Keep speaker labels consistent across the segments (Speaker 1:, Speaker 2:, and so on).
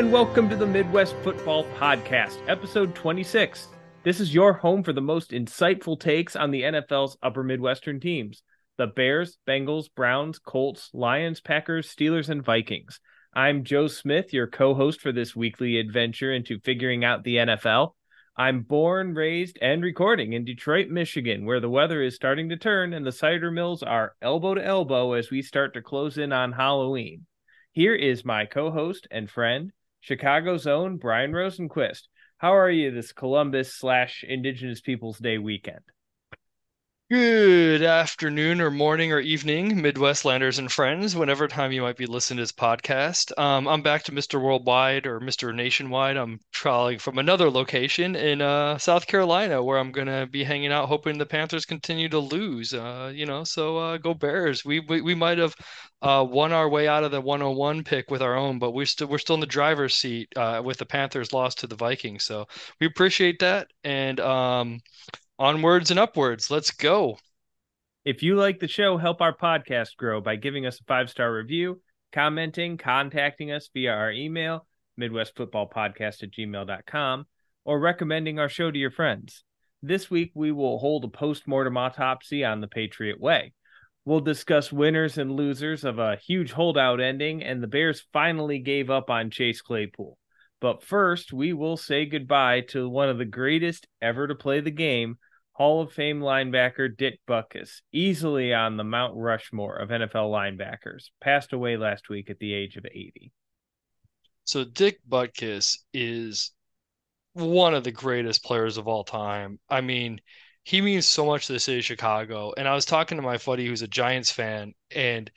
Speaker 1: And welcome to the Midwest Football Podcast, episode 26. This is your home for the most insightful takes on the NFL's upper Midwestern teams the Bears, Bengals, Browns, Colts, Lions, Packers, Steelers, and Vikings. I'm Joe Smith, your co host for this weekly adventure into figuring out the NFL. I'm born, raised, and recording in Detroit, Michigan, where the weather is starting to turn and the cider mills are elbow to elbow as we start to close in on Halloween. Here is my co host and friend, Chicago's own Brian Rosenquist. How are you this Columbus slash Indigenous Peoples Day weekend?
Speaker 2: Good afternoon or morning or evening, Midwestlanders and friends, whenever time you might be listening to this podcast. Um, I'm back to Mr. Worldwide or Mr. Nationwide. I'm traveling from another location in uh, South Carolina where I'm going to be hanging out, hoping the Panthers continue to lose. Uh, you know, so uh, go Bears. We, we, we might have uh, won our way out of the 101 pick with our own, but we're still we're still in the driver's seat uh, with the Panthers lost to the Vikings. So we appreciate that. And um, onwards and upwards. Let's go.
Speaker 1: If you like the show, help our podcast grow by giving us a five star review, commenting, contacting us via our email, MidwestFootballPodcast at gmail.com, or recommending our show to your friends. This week, we will hold a post mortem autopsy on the Patriot Way. We'll discuss winners and losers of a huge holdout ending, and the Bears finally gave up on Chase Claypool. But first, we will say goodbye to one of the greatest ever to play the game, Hall of Fame linebacker Dick Butkus, easily on the Mount Rushmore of NFL linebackers, passed away last week at the age of 80.
Speaker 2: So Dick Butkus is one of the greatest players of all time. I mean, he means so much to the city of Chicago. And I was talking to my buddy who's a Giants fan, and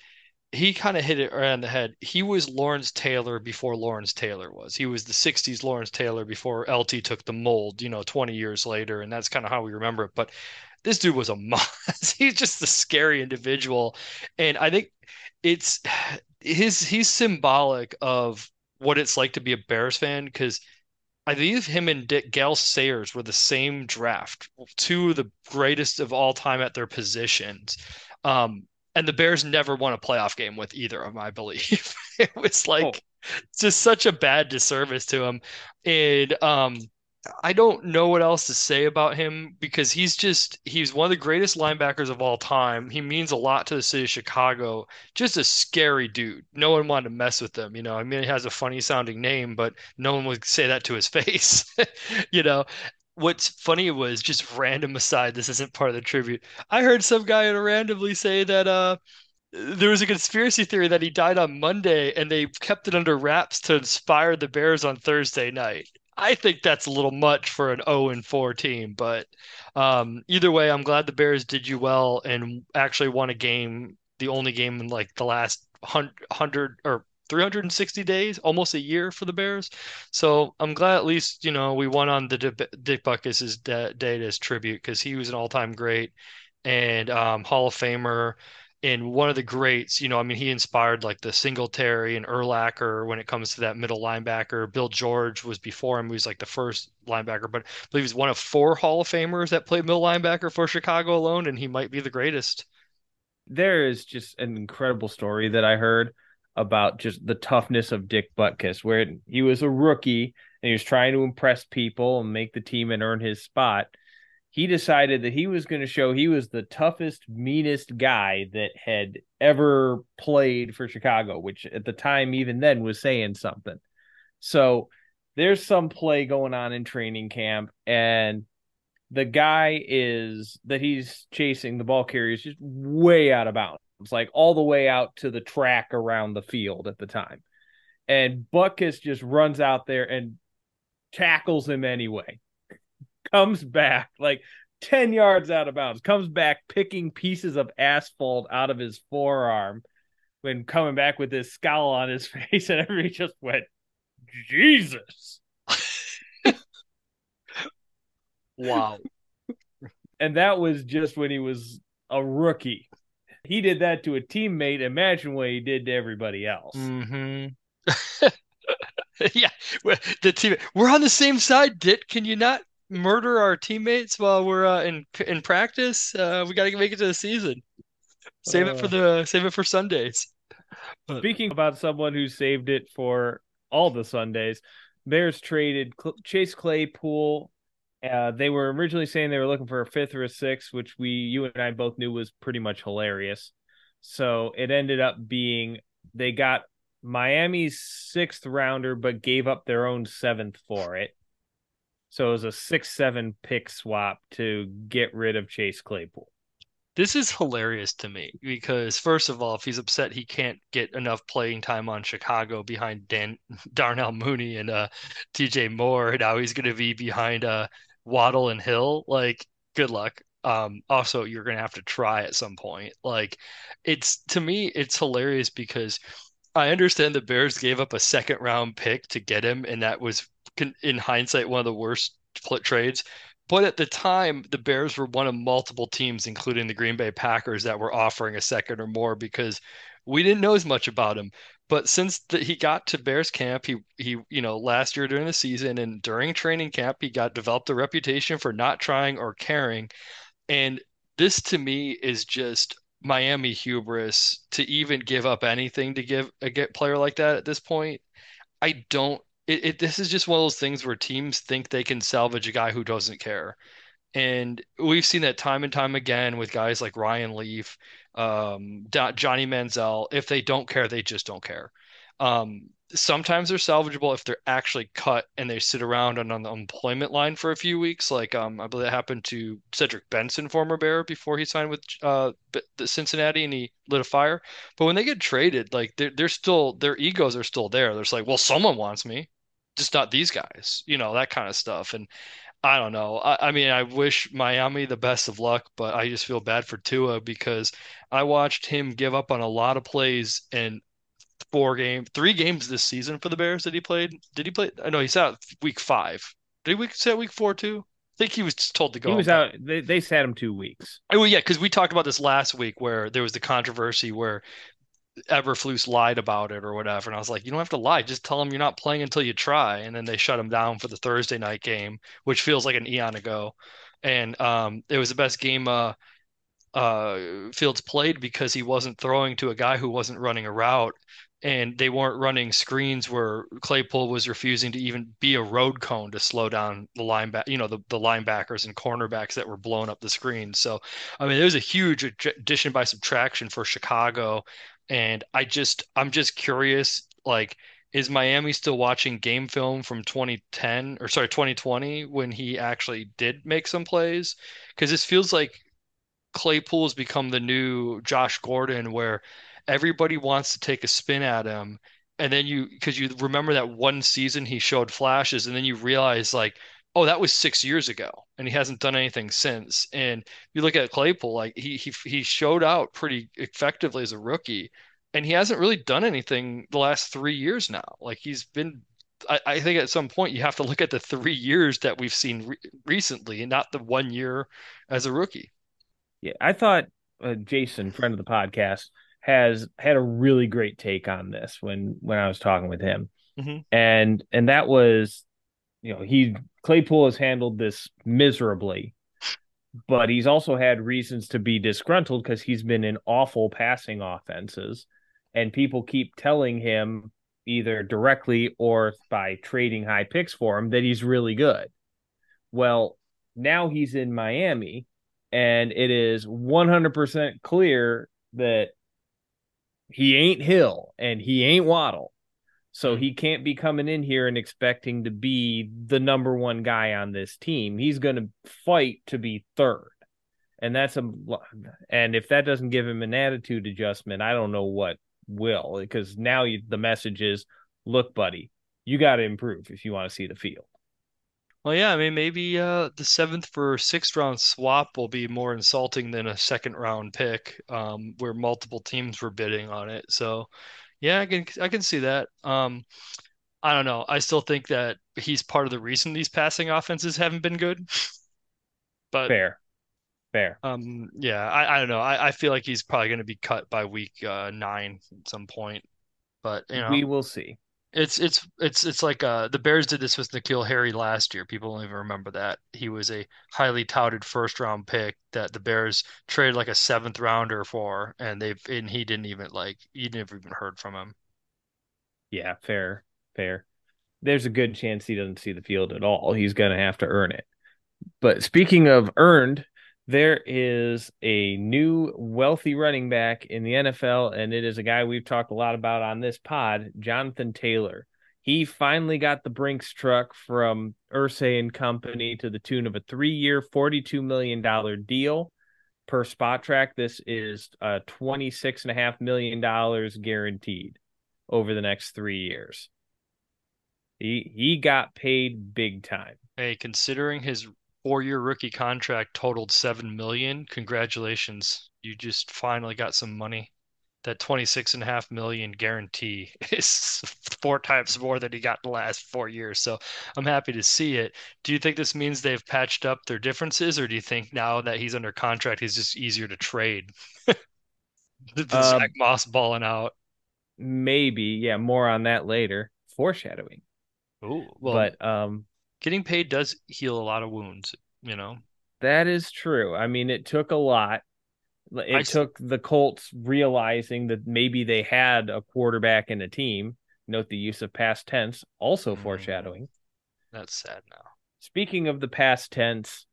Speaker 2: he kind of hit it around the head. He was Lawrence Taylor before Lawrence Taylor was. He was the 60s Lawrence Taylor before LT took the mold, you know, 20 years later. And that's kind of how we remember it. But this dude was a monster. he's just a scary individual. And I think it's his, he's symbolic of what it's like to be a Bears fan because I believe him and Dick Gale Sayers were the same draft, two of the greatest of all time at their positions. Um, and the Bears never won a playoff game with either of them, I believe. it was like oh. just such a bad disservice to him. And um I don't know what else to say about him because he's just he's one of the greatest linebackers of all time. He means a lot to the city of Chicago. Just a scary dude. No one wanted to mess with him, you know. I mean, he has a funny sounding name, but no one would say that to his face, you know what's funny was just random aside this isn't part of the tribute i heard some guy randomly say that uh there was a conspiracy theory that he died on monday and they kept it under wraps to inspire the bears on thursday night. I think that's a little much for an 0 and 4 team but um, either way i'm glad the bears did you well and actually won a game the only game in like the last 100 or 360 days, almost a year for the Bears. So I'm glad at least you know we won on the Dick Butkus's day as tribute because he was an all-time great and um, Hall of Famer and one of the greats. You know, I mean, he inspired like the Singletary and Urlacher when it comes to that middle linebacker. Bill George was before him; he was like the first linebacker, but I believe he's one of four Hall of Famers that played middle linebacker for Chicago alone, and he might be the greatest.
Speaker 1: There is just an incredible story that I heard about just the toughness of Dick Butkus, where he was a rookie and he was trying to impress people and make the team and earn his spot. He decided that he was going to show he was the toughest, meanest guy that had ever played for Chicago, which at the time, even then, was saying something. So there's some play going on in training camp, and the guy is that he's chasing the ball carrier is just way out of bounds like all the way out to the track around the field at the time. And Butkus just runs out there and tackles him anyway. Comes back like 10 yards out of bounds, comes back picking pieces of asphalt out of his forearm when coming back with this scowl on his face, and everybody just went, Jesus.
Speaker 2: wow.
Speaker 1: And that was just when he was a rookie he did that to a teammate. Imagine what he did to everybody else.
Speaker 2: Mm-hmm. yeah, the team. We're on the same side, Dit. Can you not murder our teammates while we're uh, in in practice? Uh, we got to make it to the season. Save uh, it for uh. the save it for Sundays.
Speaker 1: Speaking about someone who saved it for all the Sundays. Bears traded Chase Claypool. Uh, they were originally saying they were looking for a fifth or a sixth, which we, you and I both knew was pretty much hilarious. So it ended up being they got Miami's sixth rounder, but gave up their own seventh for it. So it was a six seven pick swap to get rid of Chase Claypool.
Speaker 2: This is hilarious to me because first of all, if he's upset he can't get enough playing time on Chicago behind Dan Darnell Mooney and uh, DJ Moore, now he's going to be behind uh, Waddle and Hill. Like, good luck. Um, also, you're to have to try at some point. Like, it's to me, it's hilarious because I understand the Bears gave up a second round pick to get him, and that was in hindsight one of the worst trades. But at the time, the Bears were one of multiple teams, including the Green Bay Packers, that were offering a second or more because we didn't know as much about him. But since the, he got to Bears camp, he he you know last year during the season and during training camp, he got developed a reputation for not trying or caring. And this to me is just Miami hubris to even give up anything to give a get player like that at this point. I don't it, it, this is just one of those things where teams think they can salvage a guy who doesn't care. And we've seen that time and time again with guys like Ryan Leaf, um, Johnny Manziel. If they don't care, they just don't care. Um, sometimes they're salvageable if they're actually cut and they sit around on, on the employment line for a few weeks. Like um, I believe that happened to Cedric Benson, former Bear, before he signed with uh, the Cincinnati and he lit a fire. But when they get traded, like they're they're still their egos are still there. There's like, well, someone wants me, just not these guys. You know that kind of stuff. And I don't know. I, I, mean, I wish Miami the best of luck, but I just feel bad for Tua because I watched him give up on a lot of plays and four game, three games this season for the Bears that he played. Did he play? I know he's out week five. Did he we say week four too? I think he was told to go.
Speaker 1: He was out. They, they sat him two weeks.
Speaker 2: Oh yeah, because we talked about this last week where there was the controversy where Eberflus lied about it or whatever, and I was like, you don't have to lie. Just tell them you're not playing until you try. And then they shut him down for the Thursday night game, which feels like an eon ago. And um, it was the best game uh, uh, Fields played because he wasn't throwing to a guy who wasn't running a route and they weren't running screens where Claypool was refusing to even be a road cone to slow down the linebacker, you know, the, the linebackers and cornerbacks that were blowing up the screen. So, I mean, it was a huge addition by subtraction for Chicago. And I just, I'm just curious, like, is Miami still watching game film from 2010 or sorry, 2020 when he actually did make some plays? Because this feels like Claypool has become the new Josh Gordon, where everybody wants to take a spin at him. And then you, because you remember that one season he showed flashes, and then you realize, like, oh, that was six years ago, and he hasn't done anything since. And you look at Claypool, like he he he showed out pretty effectively as a rookie, and he hasn't really done anything the last three years now. Like he's been I, I, think at some point you have to look at the three years that we've seen re- recently and not the one year as a rookie.
Speaker 1: Yeah, I thought uh, Jason, friend of the podcast, has had a really great take on this when when I was talking with him, mm-hmm. and and that was, you know, he Claypool has handled this miserably, but he's also had reasons to be disgruntled because he's been in awful passing offenses, and people keep telling him either directly or by trading high picks for him that he's really good. Well, now he's in Miami and it is 100% clear that he ain't Hill and he ain't Waddle. So he can't be coming in here and expecting to be the number one guy on this team. He's going to fight to be third. And that's a and if that doesn't give him an attitude adjustment, I don't know what will because now you, the message is look buddy, you got to improve if you want to see the field.
Speaker 2: Well, yeah, I mean, maybe uh, the seventh for sixth round swap will be more insulting than a second round pick, um, where multiple teams were bidding on it. So, yeah, I can I can see that. Um, I don't know. I still think that he's part of the reason these passing offenses haven't been good. But
Speaker 1: fair, fair.
Speaker 2: Um, yeah, I, I don't know. I, I feel like he's probably going to be cut by week uh, nine at some point. But you know,
Speaker 1: we will see.
Speaker 2: It's it's it's it's like uh the Bears did this with N'Keal Harry last year. People don't even remember that. He was a highly touted first round pick that the Bears traded like a seventh rounder for, and they've and he didn't even like you never even heard from him.
Speaker 1: Yeah, fair. fair. There's a good chance he doesn't see the field at all. He's to have to earn it. But speaking of earned, there is a new wealthy running back in the NFL, and it is a guy we've talked a lot about on this pod, Jonathan Taylor. He finally got the Brinks truck from Irsay and Company to the tune of a three-year, $42 million deal per Spotrac. This is uh, $26.5 million guaranteed over the next three years. He, he got paid big time.
Speaker 2: Hey, considering his four-year rookie contract totaled seven million. Congratulations, you just finally got some money. That twenty-six and a half million guarantee is four times more than he got in the last four years. So I'm happy to see it. Do you think this means they've patched up their differences, or do you think now that he's under contract, he's just easier to trade? the
Speaker 1: Um,
Speaker 2: Zach Moss balling out.
Speaker 1: Maybe, yeah, more on that later. Foreshadowing.
Speaker 2: Oh, well,
Speaker 1: but um
Speaker 2: getting paid does heal a lot of wounds, you know.
Speaker 1: That is true. I mean, it took a lot. It
Speaker 2: I-
Speaker 1: took the Colts realizing that maybe they had a quarterback in a team. Note the use of past tense, also
Speaker 2: Mm.
Speaker 1: foreshadowing.
Speaker 2: That's sad now.
Speaker 1: Speaking of the past tense,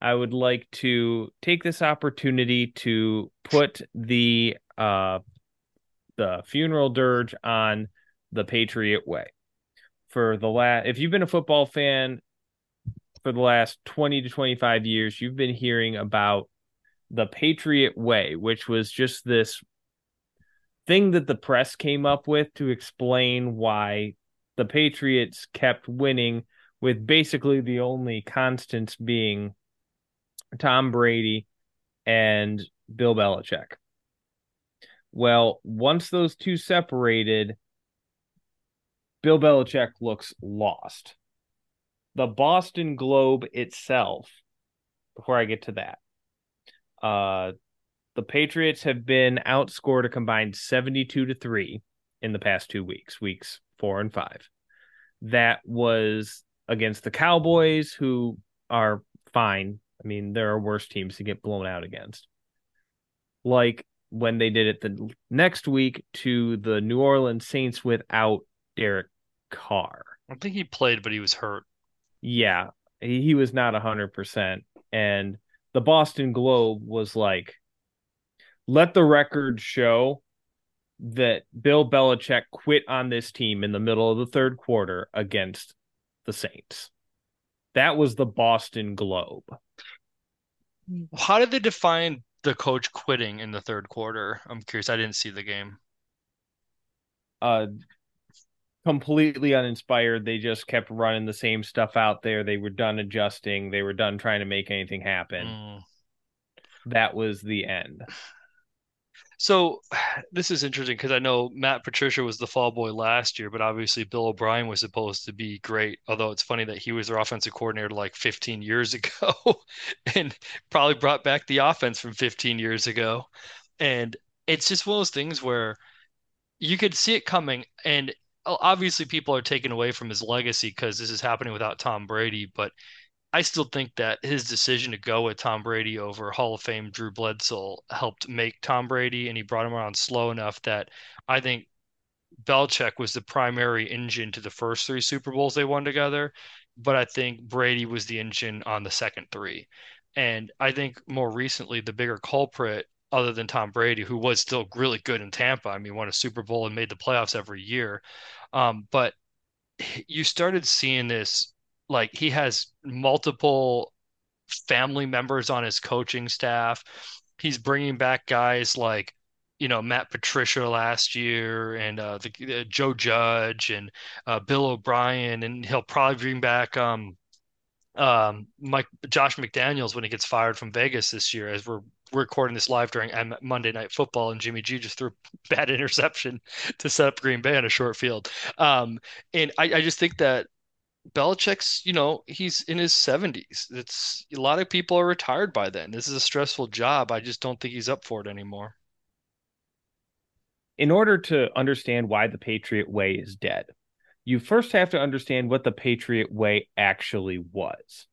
Speaker 1: I would like to take this opportunity to put the uh the funeral dirge on the Patriot way. For the last if you've been a football fan for the last 20 to 25 years, you've been hearing about the Patriot way, which was just this thing that the press came up with to explain why the Patriots kept winning with basically the only constants being Tom Brady and Bill Belichick. Well, once those two separated, Bill Belichick looks lost. The Boston Globe itself, before I get to that, uh, the Patriots have been outscored a combined 72 to 3 in the past two weeks, weeks four and five. That was against the Cowboys, who are fine. I mean, there are worse teams to get blown out against. Like when they did it the next week to the New Orleans Saints without Derek Carr.
Speaker 2: I think he played, but he was hurt.
Speaker 1: Yeah, he, he was not 100%. And the Boston Globe was like, let the record show that Bill Belichick quit on this team in the middle of the third quarter against the Saints. That was the Boston Globe.
Speaker 2: How did they define the coach quitting in the third quarter? I'm curious. I didn't see the game.
Speaker 1: Uh, completely uninspired. They just kept running the same stuff out there. They were done adjusting. They were done trying to make anything happen.
Speaker 2: Mm.
Speaker 1: That was the end.
Speaker 2: So this is interesting because I know Matt Patricia was the fall boy last year, but obviously Bill O'Brien was supposed to be great. Although it's funny that he was their offensive coordinator like 15 years ago and probably brought back the offense from 15 years ago. And it's just one of those things where you could see it coming. And obviously people are taken away from his legacy because this is happening without Tom Brady, but I still think that his decision to go with Tom Brady over Hall of Fame Drew Bledsoe helped make Tom Brady, and he brought him around slow enough that I think Belichick was the primary engine to the first three Super Bowls they won together, but I think Brady was the engine on the second three. And I think more recently, the bigger culprit, other than Tom Brady, who was still really good in Tampa, I mean, won a Super Bowl and made the playoffs every year. Um, but you started seeing this like he has multiple family members on his coaching staff. He's bringing back guys like, you know, Matt Patricia last year and uh, the uh, Joe Judge and uh, Bill O'Brien, and he'll probably bring back um, um, Mike Josh McDaniels when he gets fired from Vegas this year. As we're recording this live during Monday Night Football, and Jimmy G just threw a bad interception to set up Green Bay on a short field. Um, and I, I just think that Belichick's, you know, he's in his 70s. It's a lot of people are retired by then. This is a stressful job. I just don't think he's up for it anymore.
Speaker 1: In order to understand why the Patriot Way is dead, you first have to understand what the Patriot Way actually was.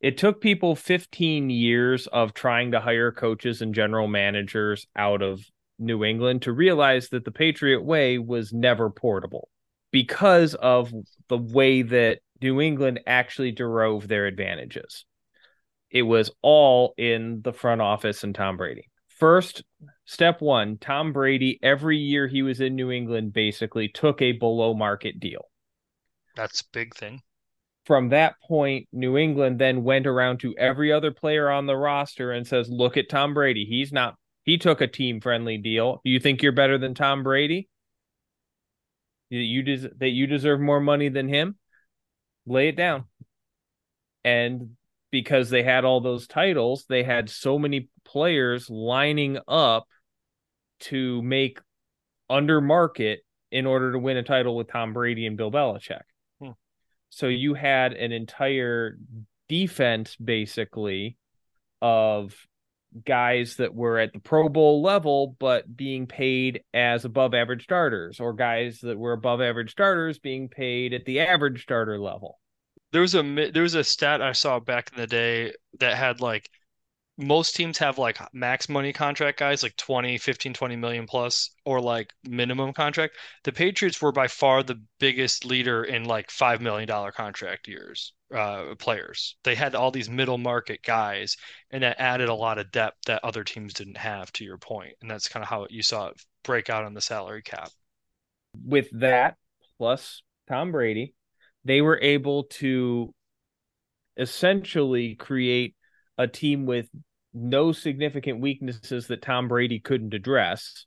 Speaker 1: It took people 15 years of trying to hire coaches and general managers out of New England to realize that the Patriot Way was never portable. because of the way that New England actually drove their advantages. It was all in the front office and Tom Brady. First, step one Tom Brady, every year he was in New England, basically took a below market deal.
Speaker 2: That's a big thing.
Speaker 1: From that point, New England then went around to every other player on the roster and says, Look at Tom Brady. He's not, he took a team friendly deal. Do you think you're better than Tom Brady? You des- that you deserve more money than him? Lay it down. And because they had all those titles, they had so many players lining up to make under market in order to win a title with Tom Brady and Bill Belichick. So you had an entire defense basically of guys that were at the Pro Bowl level but being paid as above average starters or guys that were above average starters being paid at the average starter level.
Speaker 2: There was a there was a stat I saw back in the day that had like most teams have like max money contract guys like 20 15 20 million plus or like minimum contract. The patriots were by far the biggest leader in like 5 million dollar contract years uh, players. They had all these middle market guys and that added a lot of depth that other teams didn't have to your point and that's kind of how you saw it break out on the salary cap.
Speaker 1: With that plus tom brady they were able to essentially create a team with no significant weaknesses that Tom Brady couldn't address.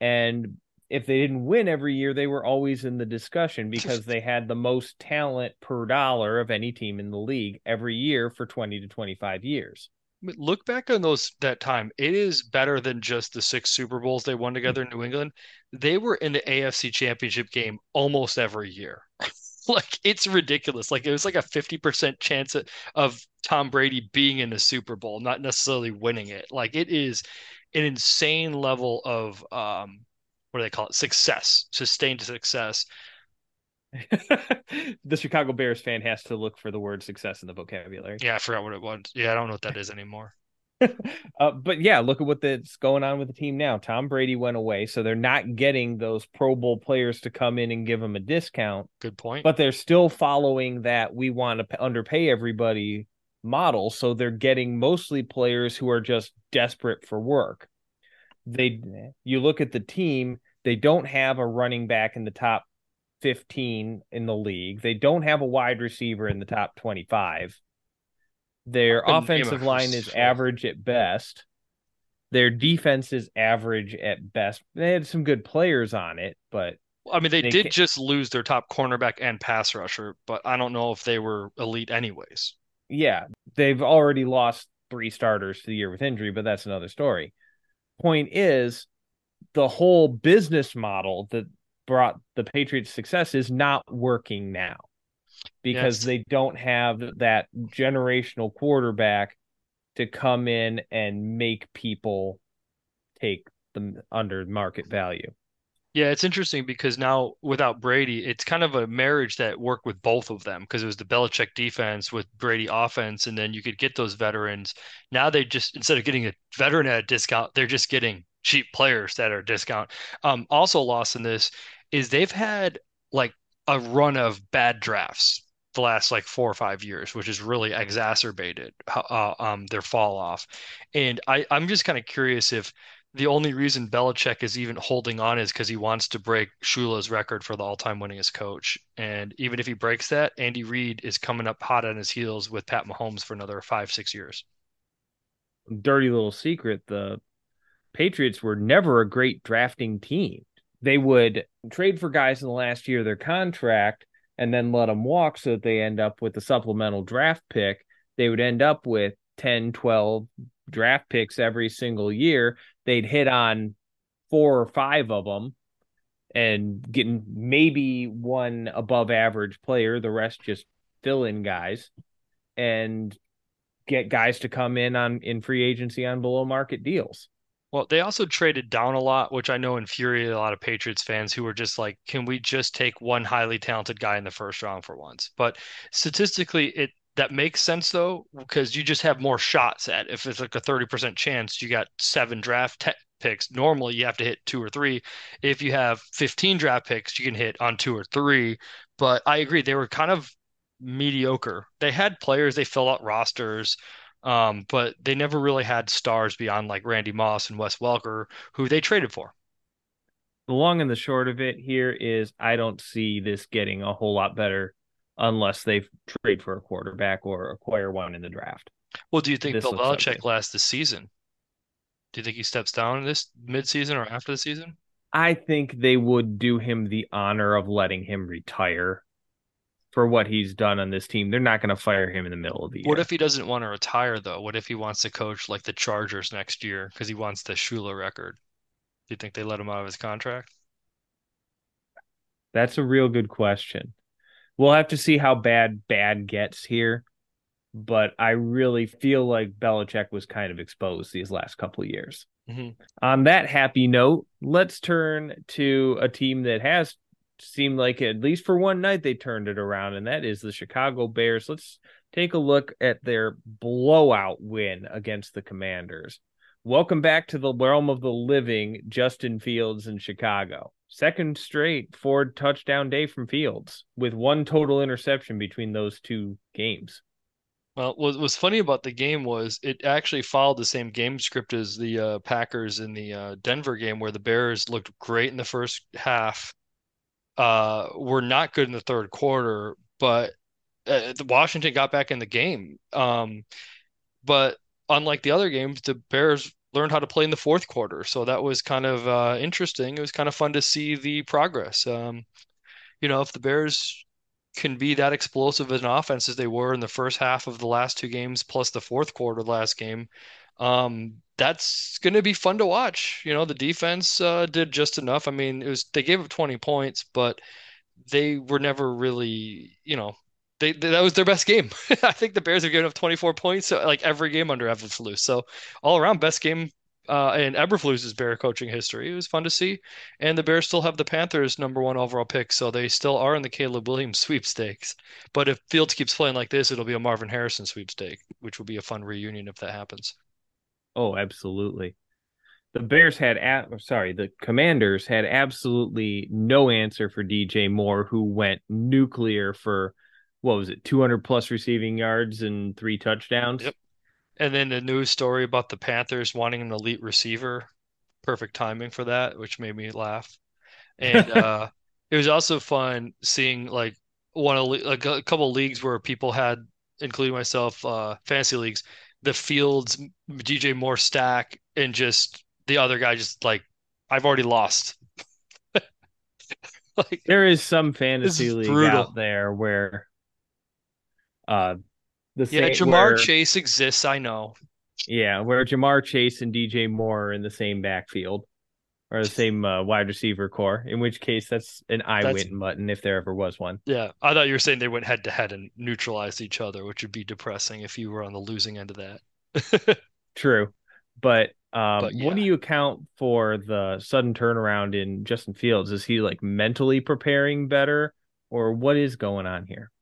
Speaker 1: And if they didn't win every year, they were always in the discussion because they had the most talent per dollar of any team in the league every year for 20 to 25 years.
Speaker 2: Look back on those that time. It is better than just the six Super Bowls they won together in New England. They were in the AFC Championship game almost every year. like it's ridiculous. Like it was like a 50% chance of Tom Brady being in the Super Bowl, not necessarily winning it. Like it is an insane level of um what do they call it? Success, sustained success.
Speaker 1: the Chicago Bears fan has to look for the word success in the vocabulary.
Speaker 2: Yeah, I forgot what it was. Yeah, I don't know what that is anymore.
Speaker 1: uh, but yeah, look at what's going on with the team now. Tom Brady went away, so they're not getting those Pro Bowl players to come in and give them a discount.
Speaker 2: Good point.
Speaker 1: But they're still following that we want to underpay everybody model, so they're getting mostly players who are just desperate for work. They, you look at the team, they don't have a running back in the top 15 in the league. They don't have a wide receiver in the top 25 their offensive line is average at best. Their defense is average at best. They had some good players on it, but
Speaker 2: I mean, they, they did just lose their top cornerback and pass rusher, but I don't know if they were elite anyways.
Speaker 1: Yeah, they've already lost three starters to the year with injury, but that's another story. Point is, the whole business model that brought the Patriots success is not working now because yes. they don't have that generational quarterback to come in and make people take them under market value.
Speaker 2: Yeah, it's interesting because now without Brady, it's kind of a marriage that worked with both of them because it was the Belichick defense with Brady offense, and then you could get those veterans. Now they just instead of getting a veteran at a discount, they're just getting cheap players that are discount. Um, also lost in this is they've had like a run of bad drafts the last like four or five years, which has really exacerbated uh, um, their fall off. And I, I'm just kind of curious if the only reason Belichick is even holding on is because he wants to break Shula's record for the all-time winningest coach. And even if he breaks that, Andy Reid is coming up hot on his heels with Pat Mahomes for another five, six years.
Speaker 1: Dirty little secret: the Patriots were never a great drafting team. They would trade for guys in the last year of their contract and then let them walk so that they end up with a supplemental draft pick, they would end up with 10, 12 draft picks every single year. They'd hit on four or five of them and getting maybe one above average player, the rest just fill in guys and get guys to come in on in free agency on below market deals.
Speaker 2: Well, they also traded down a lot, which I know infuriated a lot of Patriots fans who were just like, can we just take one highly talented guy in the first round for once? But statistically, it that makes sense though, because you just have more shots at if it's like a 30% chance you got seven draft te- picks, normally you have to hit two or three. If you have 15 draft picks, you can hit on two or three. But I agree, they were kind of mediocre. They had players, they fill out rosters, um, but they never really had stars beyond like Randy Moss and Wes Welker, who they traded for.
Speaker 1: The long and the short of it here is I don't see this getting a whole lot better unless they trade for a quarterback or acquire one in the draft.
Speaker 2: Well, do you think Bill Belichick like lasts the season? Do you think he steps down this midseason or after the season?
Speaker 1: I think they would do him the honor of letting him retire for what he's done on this team. They're not going to fire him in the middle of the year.
Speaker 2: What if he doesn't want to retire though? What if he wants to coach like the Chargers next year because he wants the Shula record? Do you think they let him out of his contract?
Speaker 1: That's a real good question. We'll have to see how bad bad gets here, but I really feel like Belichick was kind of exposed these last couple of years. Mm-hmm. On that happy note, let's turn to a team that has seemed like at least for one night they turned it around, and that is the Chicago Bears. Let's take a look at their blowout win against the Commanders. Welcome back to the realm of the living, Justin Fields in Chicago. Second straight Ford touchdown day from Fields with one total interception between those two games.
Speaker 2: Well, what was funny about the game was it actually followed the same game script as the uh, Packers in the uh, Denver game, where the Bears looked great in the first half, uh, were not good in the third quarter, but uh, Washington got back in the game. Um, but unlike the other games, the Bears learned how to play in the fourth quarter, so that was kind of uh, interesting. It was kind of fun to see the progress. Um, you know, if the Bears can be that explosive an offense as they were in the first half of the last two games, plus the fourth quarter last game, um, that's going to be fun to watch. You know, the defense uh, did just enough. I mean, it was they gave up 20 points, but they were never really, you know, they, they that was their best game. I think the Bears have given up 24 points so, like every game under Eberflus. So all around best game uh, in Eberflus's Bear coaching history. It was fun to see, and the Bears still have the Panthers' number one overall pick, so they still are in the Caleb Williams sweepstakes. But if Fields keeps playing like this, it'll be a Marvin Harrison sweepstake, which will be a fun reunion if that happens.
Speaker 1: Oh, absolutely. The Bears had, at, sorry, the Commanders had absolutely no answer for DJ Moore, who went nuclear for what was it, 200 plus receiving yards and three touchdowns.
Speaker 2: Yep. And then the news story about the Panthers wanting an elite receiver. Perfect timing for that, which made me laugh. And uh, it was also fun seeing like one of like a couple of leagues where people had, including myself, uh, fantasy leagues, the Fields DJ Moore stack, and just the other guy just like I've already lost.
Speaker 1: like there is some fantasy league brutal. out there where uh
Speaker 2: the yeah Ja'Marr where, Chase exists, I know.
Speaker 1: Yeah, where Ja'Marr Chase and DJ Moore are in the same backfield or the same uh, wide receiver core. In which case, that's an I that's, win button if there ever was one.
Speaker 2: Yeah, I thought you were saying they went head to head and neutralized each other, which would be depressing if you were on the losing end of that.
Speaker 1: True, but um, but, yeah. what do you account for the sudden turnaround in Justin Fields? Is he like mentally preparing better, or what is going on here?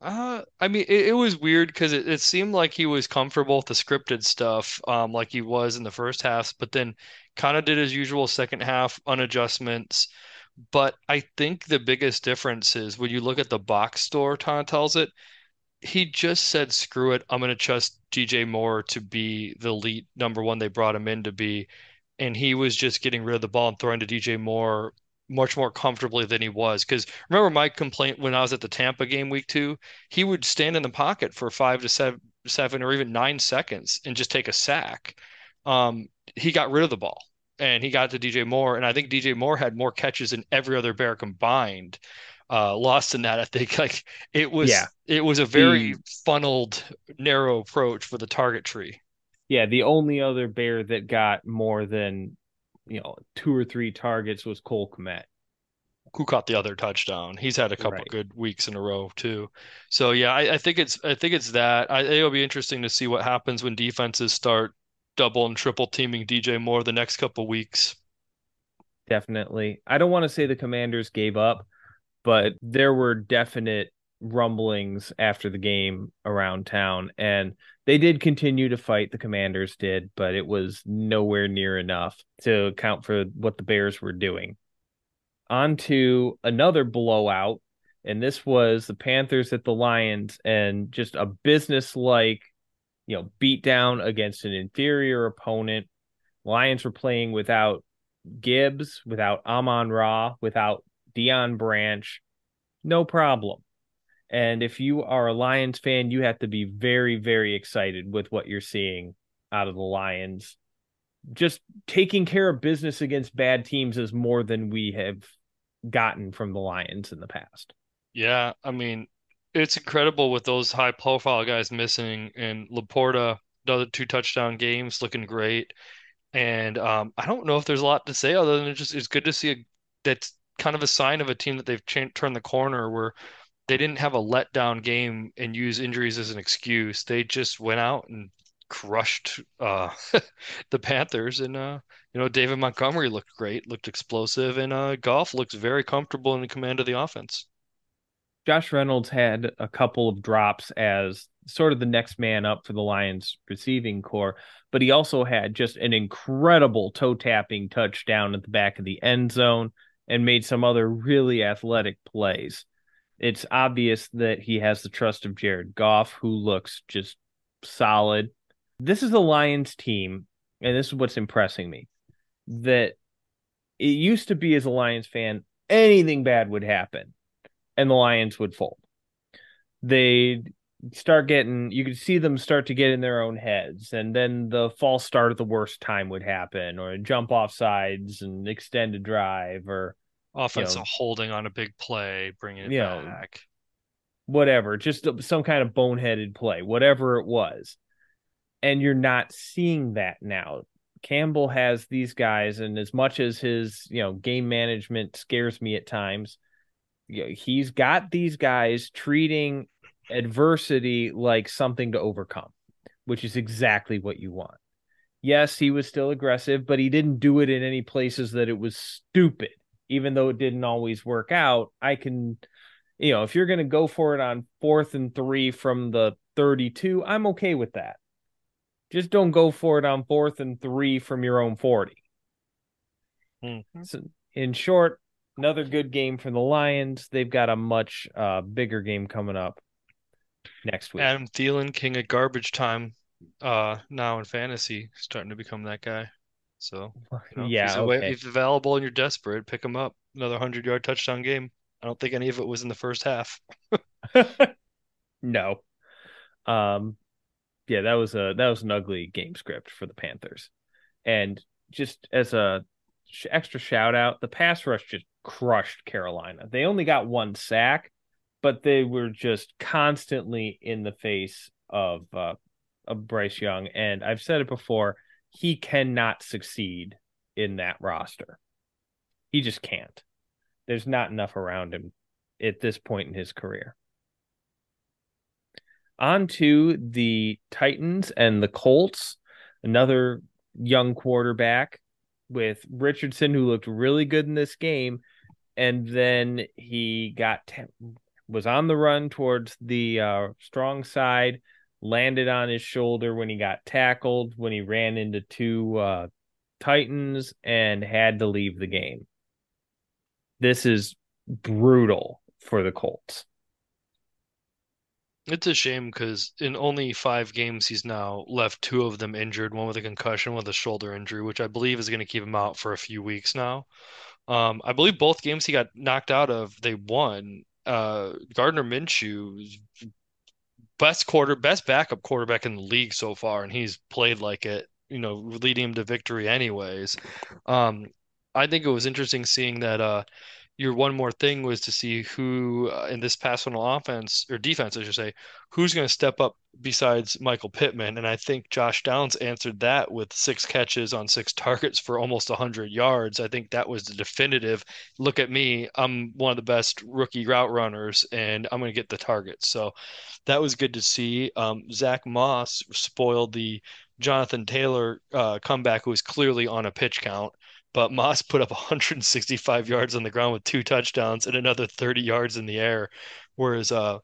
Speaker 2: Uh, I mean, it, it was weird because it, it seemed like he was comfortable with the scripted stuff, um, like he was in the first half, but then kind of did his usual second half unadjustments. But I think the biggest difference is when you look at the box store, Ton tells it, he just said, screw it. I'm going to trust DJ Moore to be the lead number one they brought him in to be. And he was just getting rid of the ball and throwing to DJ Moore much more comfortably than he was. Because remember my complaint when I was at the Tampa game week two, he would stand in the pocket for five to seven, seven or even nine seconds and just take a sack. Um, he got rid of the ball and he got to DJ Moore, and I think DJ Moore had more catches than every other Bear combined. Uh, lost in that, I think like it was yeah. it was a very the, funneled, narrow approach for the target tree.
Speaker 1: Yeah, the only other bear that got more than you know two or three targets was Cole Kmet.
Speaker 2: Who caught the other touchdown? He's had a couple right. good weeks in a row too. So yeah, I, I, think it's I think it's that. I, it'll be interesting to see what happens when defenses start double and triple teaming DJ Moore the next couple weeks.
Speaker 1: Definitely. I don't want to say the Commanders gave up, but there were definite rumblings after the game around town and They did continue to fight, the Commanders did, but it was nowhere near enough to account for what the Bears were doing. On to another blowout, and this was the Panthers at the Lions, and just a business like, you know, beat down against an inferior opponent. Lions were playing without Gibbs, without Amon Ra, without dion Branch. No problem. And if you are a Lions fan, you have to be very, very excited with what you're seeing out of the Lions. Just taking care of business against bad teams is more than we have gotten from the Lions in the past.
Speaker 2: Yeah, I mean, it's incredible with those high profile guys missing and LaPorta, another two touchdown games looking great. And um, I don't know if there's a lot to say other than it just it's good to see a, that's kind of a sign of a team that they've turned the corner where they didn't have a letdown game and use injuries as an excuse. They just went out and crushed uh, the Panthers. And, uh, you know, David Montgomery looked great, looked explosive, and uh, Goff looks very comfortable in command of the offense.
Speaker 1: Josh Reynolds had a couple of drops as sort of the next man up for the Lions receiving core, but he also had just an incredible toe tapping touchdown at the back of the end zone and made some other really athletic plays it's obvious that he has the trust of Jared Goff, who looks just solid. This is the Lions team, and this is what's impressing me that it used to be as a Lions fan, anything bad would happen and the Lions would fold. They start getting you could see them start to get in their own heads and then the false start at the worst time would happen or jump off sides and extend a drive or
Speaker 2: offense you know, holding on a big play, bringing it back.
Speaker 1: whatever, just some kind of boneheaded play, whatever it was. And you're not seeing that now. Campbell has these guys, and as much as his, you know, game management scares me at times, you know, he's got these guys treating adversity like something to overcome, which is exactly what you want. Yes, he was still aggressive, but he didn't do it in any places that it was stupid even though it didn't always work out, I can, you know, if you're going to go for it on fourth and three from the 32, I'm okay with that. Just don't go for it on fourth and three from your own 40. Mm-hmm. So, in short, another good game for the Lions. They've got a much uh, bigger game coming up next week.
Speaker 2: Adam Thielen, king of garbage time, uh, now in fantasy, starting to become that guy. So
Speaker 1: you know, yeah, if okay.
Speaker 2: if available and you're desperate, pick him up. Another hundred yard touchdown game. I don't think any of it was in the first half.
Speaker 1: no. Um, yeah, that was a that was an ugly game script for the Panthers, and just as a extra shout out, the pass rush just crushed Carolina. They only got one sack, but they were just constantly in the face of uh, of Bryce Young. And I've said it before he cannot succeed in that roster. He just can't. There's not enough around him at this point in his career. On to the Titans and the Colts. Another young quarterback with Richardson, who looked really good in this game. And then he got was on the run towards the uh, strong side, landed on his shoulder when he got tackled, when he ran into two uh, Titans, and had to leave the game. This is brutal for the Colts.
Speaker 2: It's a shame because in only five games, he's now left two of them injured, one with a concussion, one with a shoulder injury, which I believe is going to keep him out for a few weeks now. Um, I believe both games he got knocked out of, they won. Uh, Gardner Minshew best quarter, best backup quarterback in the league so far, and he's played like it, you know, leading him to victory anyways. Um, I think it was interesting seeing that uh, your one more thing was to see who uh, in this pass funnel offense or defense, I should say, who's going to step up besides Michael Pittman. And I think Josh Downs answered that with six catches on six targets for almost 100 yards. I think that was the definitive look at me. I'm one of the best rookie route runners, and I'm going to get the targets. So that was good to see. Um, Zach Moss spoiled the Jonathan Taylor uh, comeback, who was clearly on a pitch count but Moss put up 165 yards on the ground with two touchdowns and another 30 yards in the air. Whereas uh,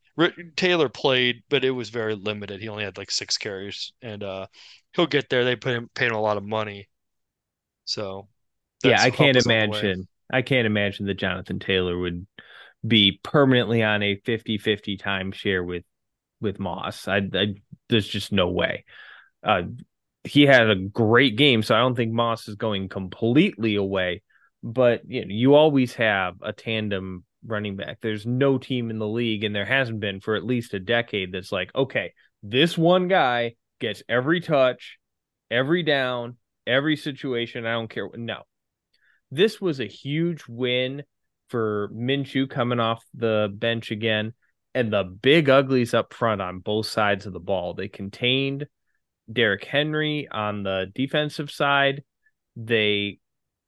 Speaker 2: Taylor played, but it was very limited. He only had like six carries, and uh, he'll get there. They put him, paid him a lot of money, so
Speaker 1: yeah, I can't imagine. I can't imagine that Jonathan Taylor would be permanently on a 50-50 timeshare with with Moss. I, I there's just no way. Uh, he had a great game, so I don't think Moss is going completely away. But you know, you always have a tandem running back. There's no team in the league, and there hasn't been for at least a decade that's like, okay, this one guy gets every touch, every down, every situation. I don't care. No, this was a huge win for Minshew coming off the bench again, and the big uglies up front on both sides of the ball. They contained Derrick Henry on the defensive side. They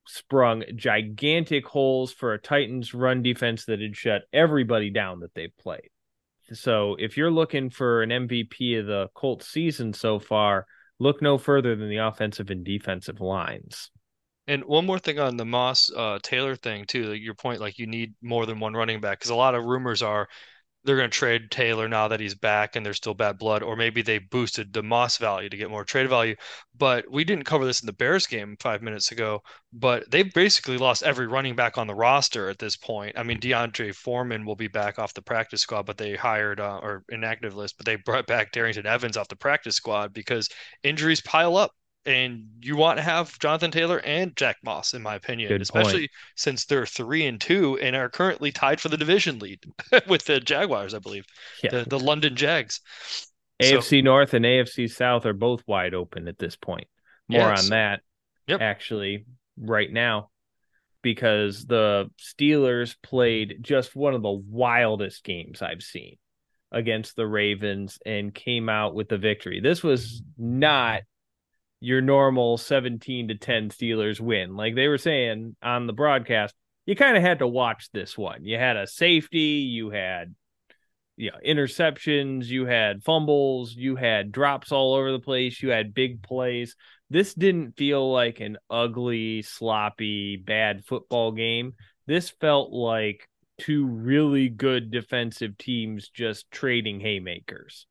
Speaker 1: sprung gigantic holes for a Titans run defense that had shut everybody down that they played. So if you're looking for an MVP of the Colts season so far, look no further than the offensive and defensive lines.
Speaker 2: And one more thing on the Moss uh, Taylor thing too, your point, like you need more than one running back because a lot of rumors are they're going to trade Taylor now that he's back and there's still bad blood, or maybe they boosted the Moss value to get more trade value. But we didn't cover this in the Bears game five minutes ago, but they've basically lost every running back on the roster at this point. I mean, D'Onta Foreman will be back off the practice squad, but they hired uh, or inactive list, but they brought back Darrynton Evans off the practice squad because injuries pile up and you want to have Jonathan Taylor and Zack Moss, in my opinion, Good especially point. since they're three and two and are currently tied for the division lead with the Jaguars, I believe, yeah. the, the London Jags.
Speaker 1: AFC so, North and AFC South are both wide open at this point. More yes. on that, yep. actually, right now, because the Steelers played just one of the wildest games I've seen against the Ravens and came out with the victory. This was not your normal 17 to 10 Steelers win. Like they were saying on the broadcast, you kind of had to watch this one. You had a safety, you had you know, interceptions, you had fumbles, you had drops all over the place, you had big plays. This didn't feel like an ugly, sloppy, bad football game. This felt like two really good defensive teams just trading haymakers.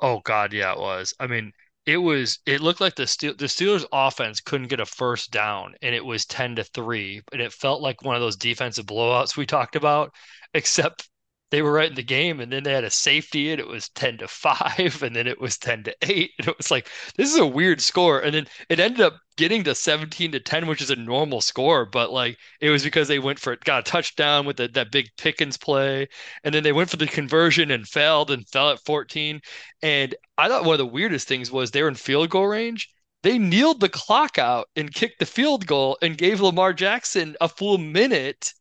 Speaker 2: Oh god, yeah, it was. I mean, it was it looked like the Steel, the Steelers offense couldn't get a first down and it was 10 to 3 and it felt like one of those defensive blowouts we talked about except they were right in the game and then they had a safety and it was 10 to 5 and then it was 10 to 8 and it was like this is a weird score. And then it ended up getting to 17 to 10 which is a normal score but like it was because they went for it got a touchdown with the, that big Pickens play and then they went for the conversion and failed and fell at 14 and I thought one of the weirdest things was they were in field goal range. They kneeled the clock out and kicked the field goal and gave Lamar Jackson a full minute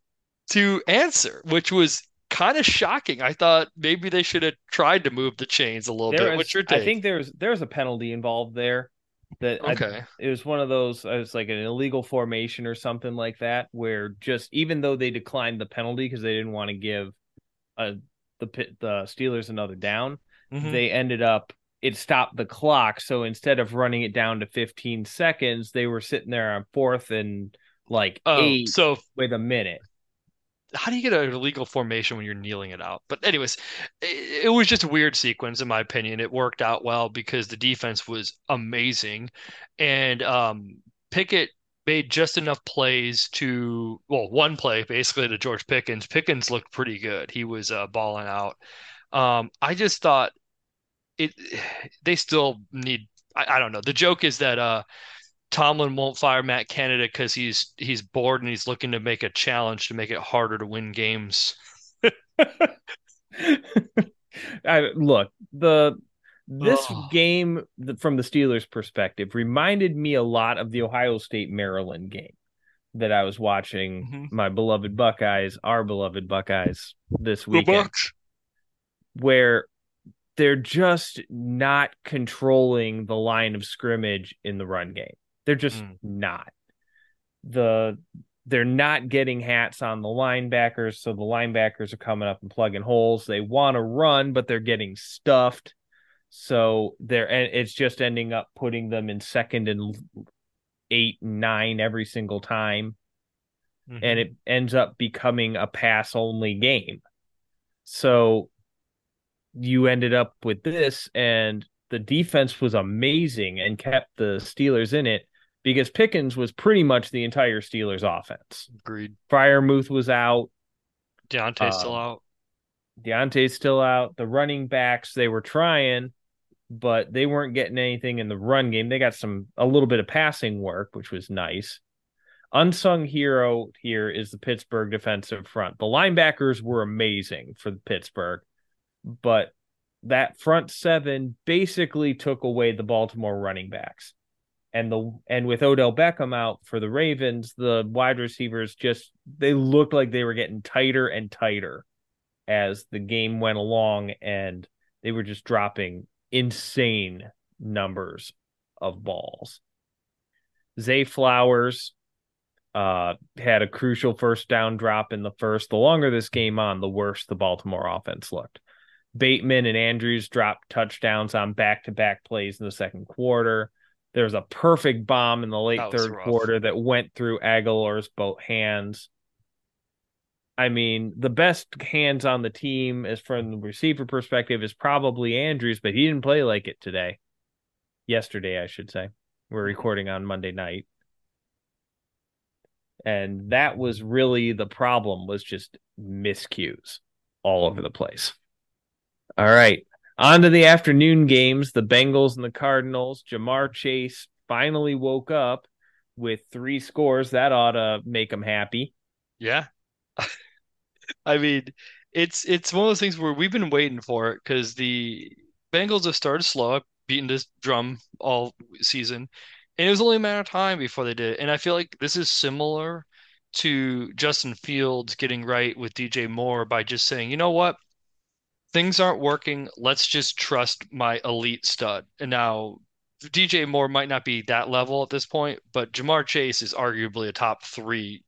Speaker 2: to answer, which was kind of shocking. I thought maybe they should have tried to move the chains a little there bit. What's your take?
Speaker 1: I think there's there's a penalty involved there. That okay, I, it was one of those. It was like an illegal formation or something like that, where just even though they declined the penalty because they didn't want to give a the the Steelers another down, mm-hmm. they ended up it stopped the clock. So instead of running it down to 15 seconds, they were sitting there on fourth and like oh, eight so with a minute
Speaker 2: how do you get a legal formation when you're kneeling it out? But anyways, it, it, was just a weird sequence in my opinion. It worked out well because the defense was amazing, and um, Pickett made just enough plays to well, one play basically to George Pickens. Pickens looked pretty good. He was uh, balling out. Um, I just thought it. They still need. I, I don't know. The joke is that uh, Tomlin won't fire Matt Canada because he's he's bored and he's looking to make a challenge to make it harder to win games.
Speaker 1: I, look, the this oh. game from the Steelers' perspective reminded me a lot of the Ohio State Maryland game that I was watching. Mm-hmm. My beloved Buckeyes, our beloved Buckeyes, this weekend, where they're just not controlling the line of scrimmage in the run game. They're just mm. not. The they're not getting hats on the linebackers, so the linebackers are coming up and plugging holes. They want to run, but they're getting stuffed. So they're and it's just ending up putting them in second and eight, nine every single time.
Speaker 2: Mhm.
Speaker 1: And it ends up becoming a pass only game. So you ended up with this, and the defense was amazing and kept the Steelers in it because Pickens was pretty much the entire Steelers offense.
Speaker 2: agreed.
Speaker 1: Freiermuth was out.
Speaker 2: Diontae's still
Speaker 1: Um,
Speaker 2: out.
Speaker 1: Diontae's still out. The running backs, they were trying, but they weren't getting anything in the run game. They got some a little bit of passing work, which was nice. Unsung hero here is the Pittsburgh defensive front. The linebackers were amazing for Pittsburgh, but that front seven basically took away the Baltimore running backs. And the and with Odell Beckham out for the Ravens, the wide receivers just they looked like they were getting tighter and tighter as the game went along and they were just dropping insane numbers of balls. Zay Flowers uh, had a crucial first down drop in the first. The longer this game on, the worse the Baltimore offense looked. Bateman and Andrews dropped touchdowns on back to back plays in the second quarter. There was a perfect bomb in the late third
Speaker 2: rough.
Speaker 1: quarter that went through Agholor's both hands. I mean, the best hands on the team, as from the receiver perspective, is probably Andrews, but he didn't play like it today. Yesterday, I should say. We're mm-hmm. recording on Monday night. And that was really the problem was just miscues all over mm-hmm. the place. All right. On to the afternoon games, the Bengals and the Cardinals. Ja'Marr Chase finally woke up with three scores. That ought to make him happy.
Speaker 2: Yeah. I mean, it's it's one of those things where we've been waiting for it because the Bengals have started slow, I've this drum all season, and it was only a matter of time before they did it. And I feel like this is similar to Justin Fields getting right with DJ Moore by just saying, you know what? Things aren't working. Let's just trust my elite stud. And now DJ Moore might not be that level at this point, but Ja'Marr Chase is arguably a top three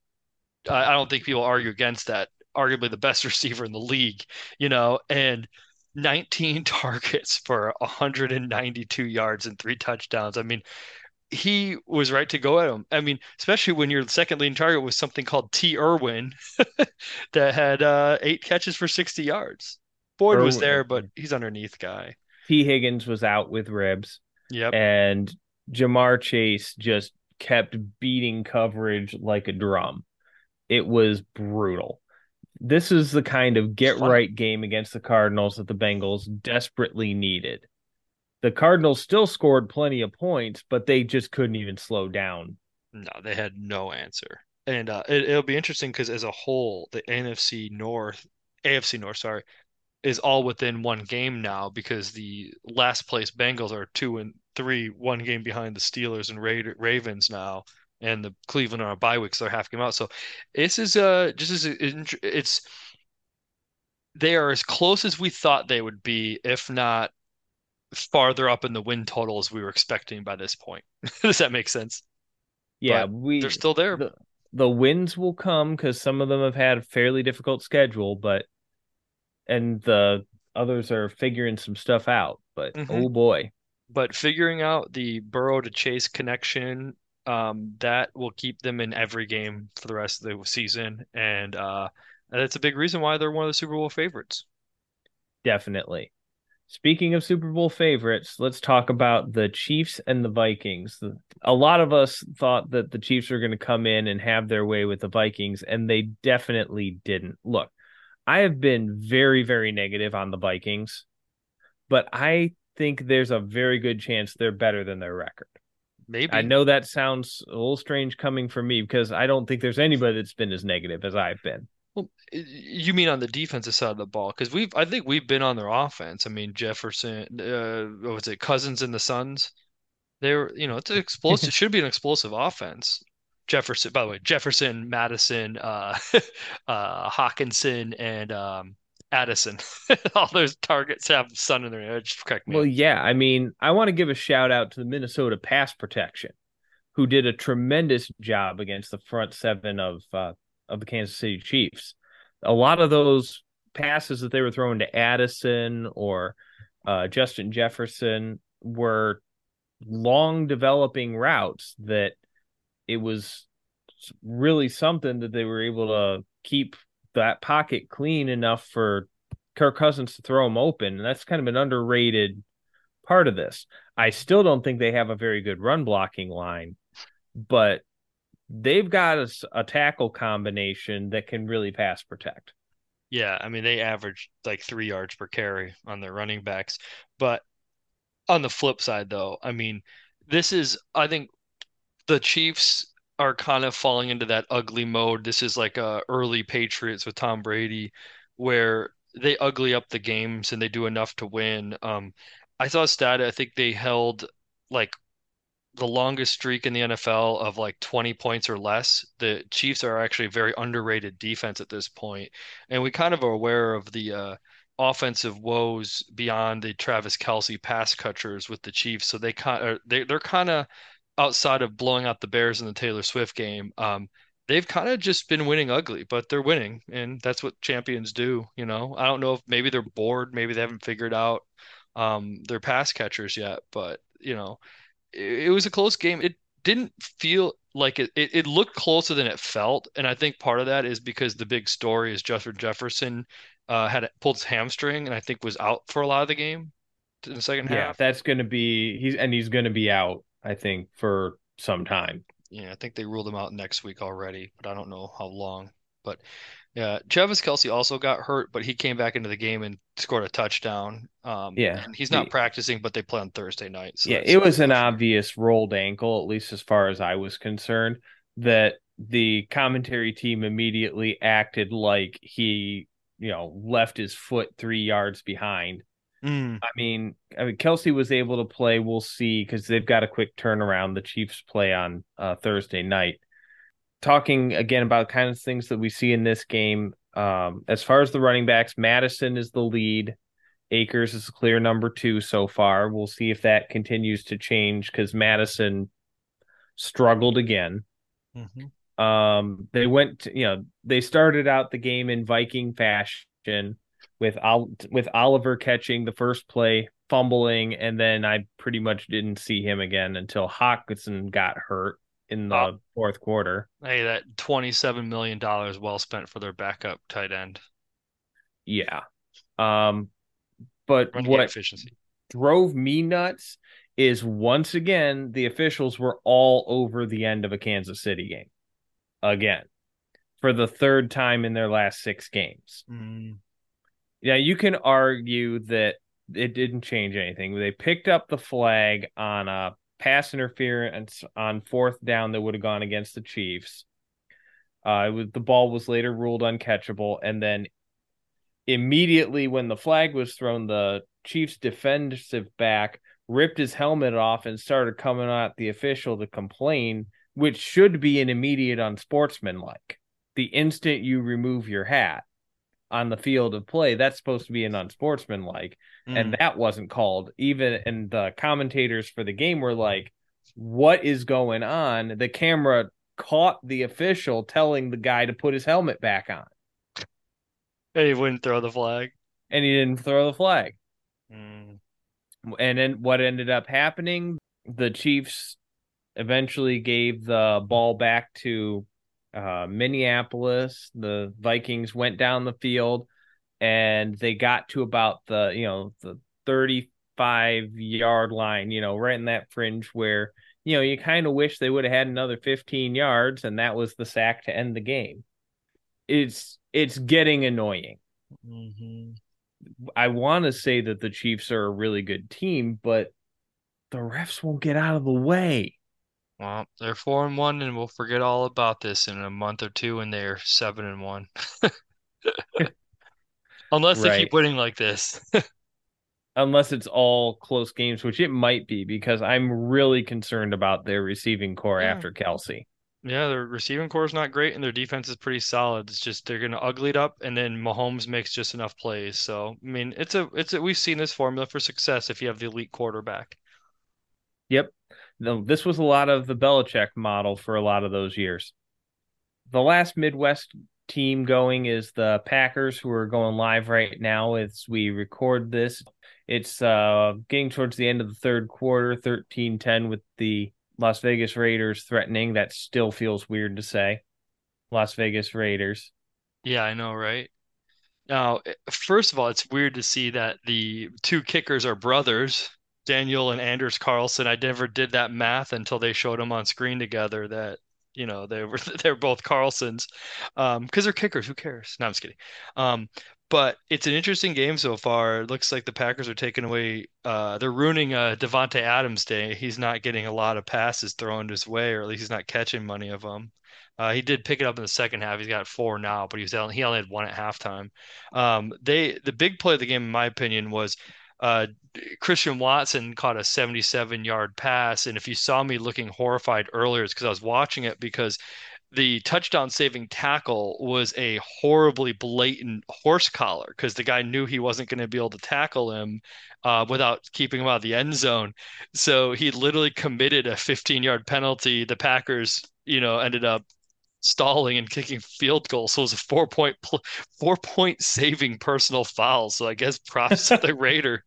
Speaker 2: I don't think people argue against that. Arguably the best receiver in the league, you know, and 19 targets for 192 yards and three touchdowns. I mean, he was right to go at him. I mean, especially when your second leading target was something called T. Irwin that had uh, eight catches for 60 yards. Boyd was there, but he's underneath guy.
Speaker 1: T. Higgins was out with ribs,
Speaker 2: Yep.
Speaker 1: and Ja'Marr Chase just kept beating coverage like a drum. It was brutal. This is the kind of get right game against the Cardinals that the Bengals desperately needed. The Cardinals still scored plenty of points, but they just couldn't even slow down.
Speaker 2: No, they had no answer. And uh, it, it'll be interesting because as a whole, the NFC North, AFC North, sorry, is all within one game now because the last place Bengals are two and three, one game behind the Steelers and Ra Ravens now, and the Cleveland are a bye week, so they're half game out. So this is uh just as it's they are as close as we thought they would be, if not farther up in the win total as we were expecting by this point. Does that make sense?
Speaker 1: Yeah,
Speaker 2: But
Speaker 1: we
Speaker 2: They're still there.
Speaker 1: the, the wins will come because some of them have had a fairly difficult schedule, but and the others are figuring some stuff out. But
Speaker 2: Mhm.
Speaker 1: oh boy,
Speaker 2: But figuring out the Burrow to Chase connection, um, that will keep them in every game for the rest of the season, and uh, that's a big reason why they're one of the Super Bowl favorites.
Speaker 1: definitely. Speaking of Super Bowl favorites, let's talk about the Chiefs and the Vikings. A lot of us thought that the Chiefs were going to come in and have their way with the Vikings, and they definitely didn't. Look, I have been very, very negative on the Vikings, but I think there's a very good chance they're better than their record.
Speaker 2: Maybe
Speaker 1: I know that sounds a little strange coming from me because I don't think there's anybody that's been as negative as I've been.
Speaker 2: Well, you mean on the defensive side of the ball? Because we've, I think we've been on their offense. I mean, Jefferson, uh, what was it, Cousins and the Suns? They were, you know, it's an explosive. It should be an explosive offense. Jefferson, by the way, Jefferson, Mattison, uh, uh, Hockenson, and um, Addison. All those targets have Sun in their name. Just correct me.
Speaker 1: Well, yeah, I mean, I want to give a shout out to the Minnesota pass protection, who did a tremendous job against the front seven of uh, of the Kansas City Chiefs. A lot of those passes that they were throwing to Addison or uh, Justin Jefferson were long developing routes that it was really something that they were able to keep that pocket clean enough for Kirk Cousins to throw him open. And that's kind of an underrated part of this. I still don't think they have a very good run blocking line, but they've got a, a tackle combination that can really pass protect.
Speaker 2: Yeah, I mean they average like three yards per carry on their running backs. But on the flip side, though, I mean, this is I think the Chiefs are kind of falling into that ugly mode. This is like a early Patriots with Tom Brady, where they ugly up the games and they do enough to win. Um, I saw a stat. I think they held like the longest streak in the NFL of like 20 points or less. The Chiefs are actually a very underrated defense at this point, and we kind of are aware of the uh, offensive woes beyond the Travis Kelce pass catchers with the Chiefs. So they kind of they they're kind of outside of blowing out the Bears in the Taylor Swift game. Um, they've kind of just been winning ugly, but they're winning, and that's what champions do. You know, I don't know if maybe they're bored, maybe they haven't figured out um, their pass catchers yet, but you know it, was a close game. It didn't feel like it, it, it looked closer than it felt, and I think part of that is because the big story is Justin Jefferson uh, had pulled his hamstring, and I think was out for a lot of the game in the second
Speaker 1: yeah,
Speaker 2: half.
Speaker 1: that's going to be he's and he's going to be out, I think, for some time.
Speaker 2: Yeah, I think they ruled him out next week already, but I don't know how long. But yeah, Travis Kelce also got hurt, but he came back into the game and scored a touchdown. Um,
Speaker 1: yeah,
Speaker 2: and he's not practicing, but they play on Thursday night.
Speaker 1: So yeah, it was an obvious rolled ankle, at least as far as I was concerned. That the commentary team immediately acted like he, you know, left his foot three yards behind.
Speaker 2: Mm.
Speaker 1: I mean, I mean, Kelce was able to play. We'll see because they've got a quick turnaround. The Chiefs play on uh, Thursday night talking again about kind of things that we see in this game. Um, as far as the running backs, Mattison is the lead. Akers is a clear number two so far. We'll see if that continues to change because Mattison struggled again.
Speaker 2: Mm-hmm.
Speaker 1: Um, they went, to, you know, they started out the game in Viking fashion with with Oliver catching the first play, fumbling, and then I pretty much didn't see him again until Hockenson got hurt in the oh. fourth quarter.
Speaker 2: Hey, that twenty-seven million dollars well spent for their backup tight end.
Speaker 1: Yeah, um, but Running what efficiency drove me nuts is once again the officials were all over the end of a Kansas City game again for the third time in their last six games.
Speaker 2: Mm.
Speaker 1: Yeah, you can argue that it didn't change anything. They picked up the flag on a pass interference on fourth down that would have gone against the Chiefs. Uh, was, the ball was later ruled uncatchable, and then immediately when the flag was thrown, the Chiefs defensive back ripped his helmet off and started coming at the official to complain, which should be an immediate unsportsmanlike. The instant you remove your hat on the field of play, that's supposed to be an unsportsmanlike mm. and that wasn't called. Even and the commentators for the game were like, "What is going on?" The camera caught the official telling the guy to put his helmet back on.
Speaker 2: And he wouldn't throw the flag.
Speaker 1: And he didn't throw the flag.
Speaker 2: Mm.
Speaker 1: And then what ended up happening? The Chiefs eventually gave the ball back to uh, Minneapolis. The Vikings went down the field and they got to about the you know the 35 yard line you know right in that fringe where you know you kind of wish they would have had another 15 yards and that was the sack to end the game it's it's getting annoying
Speaker 2: mm-hmm.
Speaker 1: i want to say that the chiefs are a really good team but the refs won't get out of the way
Speaker 2: well, they're four and one, and we'll forget all about this in a month or two, and they're seven and one. Unless they keep winning like this.
Speaker 1: Unless it's all close games, which it might be, because I'm really concerned about their receiving core yeah. after Kelce.
Speaker 2: Yeah, their receiving core is not great, and their defense is pretty solid. It's just they're gonna ugly it up, and then Mahomes makes just enough plays. So I mean, it's a it's a, we've seen this formula for success if you have the elite quarterback.
Speaker 1: Yep, this was a lot of the Belichick model for a lot of those years. The last Midwest team going is the Packers, who are going live right now as we record this. It's uh, getting towards the end of the third quarter, 13 10 with the Las Vegas Raiders threatening. That still feels weird to say. Las Vegas Raiders.
Speaker 2: Yeah, I know, right? Now, eh, first of all, it's weird to see that the two kickers are brothers, Daniel and Anders Carlson. I never did that math until they showed them on screen together that, you know, they were they're both Carlsons. Um, because they're kickers, who cares? No, I'm just kidding. Um, but it's an interesting game so far. It looks like the Packers are taking away uh they're ruining uh Davante Adams day. He's not getting a lot of passes thrown his way, or at least he's not catching many of them. Uh, he did pick it up in the second half. He's got four now, but he was he only had one at halftime. Um, they the big play of the game, in my opinion, was uh, Christian Watson caught a 77 yard pass. And if you saw me looking horrified earlier, it's because I was watching it because the touchdown saving tackle was a horribly blatant horse collar because the guy knew he wasn't going to be able to tackle him uh, without keeping him out of the end zone. So he literally committed a 15 yard penalty. The Packers, you know, ended up stalling and kicking field goals. So it was a four point four point saving personal foul. So I guess props to the Raiders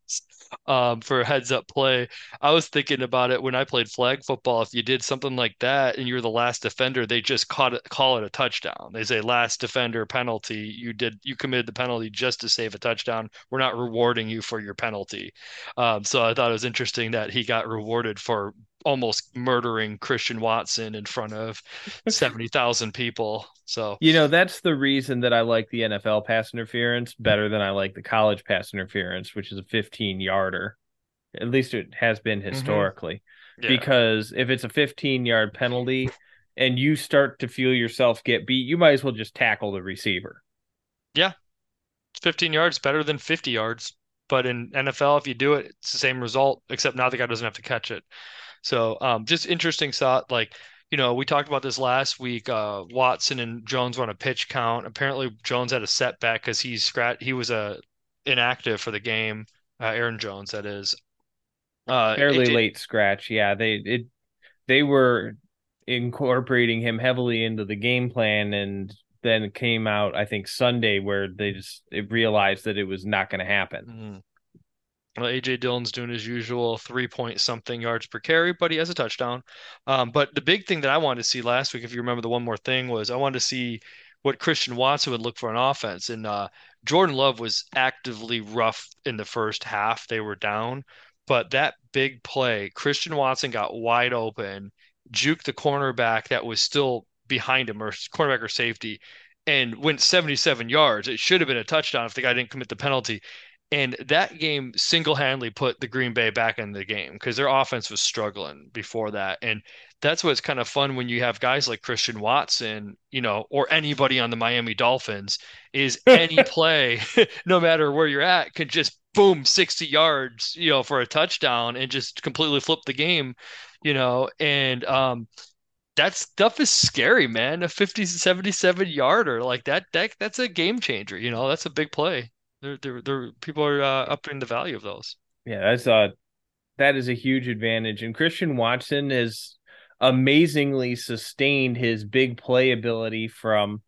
Speaker 2: um, for a heads up play. I was thinking about it when I played flag football. If you did something like that and you're the last defender, they just caught it, call it a touchdown. They say last defender penalty. You did you committed the penalty just to save a touchdown. We're not rewarding you for your penalty. Um, so I thought it was interesting that he got rewarded for almost murdering Christian Watson in front of 70,000 people. So,
Speaker 1: you know, that's the reason that I like the NFL pass interference better than I like the college pass interference, which is a 15 yarder. At least it has been mm-hmm. historically. Mm-hmm. Yeah. Because if it's a 15 yard penalty and you start to feel yourself get beat, you might as well just tackle the receiver.
Speaker 2: Yeah. 15 yards better than 50 yards. But in NFL, if you do it, it's the same result, except now the guy doesn't have to catch it. So um, just interesting thought. Like, you know, we talked about this last week. Uh, Watson and Jones were on a pitch count. Apparently, Jones had a setback because he's scratch. He was a uh, inactive for the game. Uh, Aaron Jones, that is.
Speaker 1: Uh, Fairly it, late scratch. Yeah, they it they were incorporating him heavily into the game plan, and then came out I think Sunday where they just realized that it was not going to happen.
Speaker 2: Well, AJ Dillon's doing his usual three point something yards per carry, but he has a touchdown. Um, but the big thing that I wanted to see last week, if you remember the one more thing, was I wanted to see what Christian Watson would look for an offense. And uh, Jordan Love was actively rough in the first half. They were down. But that big play, Christian Watson got wide open, juked the cornerback that was still behind him, or cornerback or safety, and went 77 yards. It should have been a touchdown if the guy didn't commit the penalty. And that game single handedly put the Green Bay back in the game because their offense was struggling before that. And that's what's kind of fun when you have guys like Christian Watson, you know, or anybody on the Miami Dolphins, is any play, no matter where you're at, could just boom, 60 yards, you know, for a touchdown and just completely flip the game, you know. And um, that stuff is scary, man. A 50, 77 yarder like that, that, that's a game changer, you know, that's a big play. They're, they're, they're people are uh, upping the value of those.
Speaker 1: Yeah, that's uh that is a huge advantage. And Christian Watson has amazingly sustained his big play ability from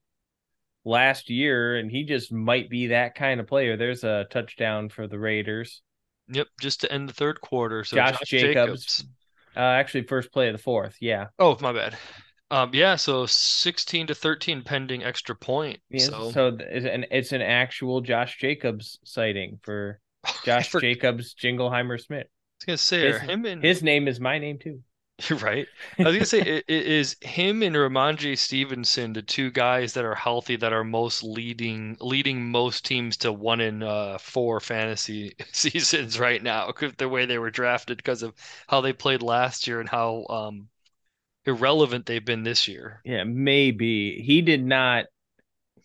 Speaker 1: last year, and he just might be that kind of player. There's a touchdown for the Raiders.
Speaker 2: Yep, just to end the third quarter. So
Speaker 1: Josh, Josh Jacobs, Jacobs. Uh, actually, first play of the fourth. Yeah.
Speaker 2: Oh, my bad. Um, yeah, so 16 to 13 pending extra point.
Speaker 1: Yeah,
Speaker 2: so,
Speaker 1: so it's an it's an actual Josh Jacobs sighting for Josh for... Jacobs Jingleheimer Smith.
Speaker 2: I was gonna say, his, him and
Speaker 1: his name is my name too.
Speaker 2: right. I was gonna say, it, it is him and Rhamondre Stevenson the two guys that are healthy that are most leading leading most teams to one in uh, four fantasy seasons right now. The way they were drafted because of how they played last year and how um irrelevant they've been this year.
Speaker 1: Yeah, maybe he did not.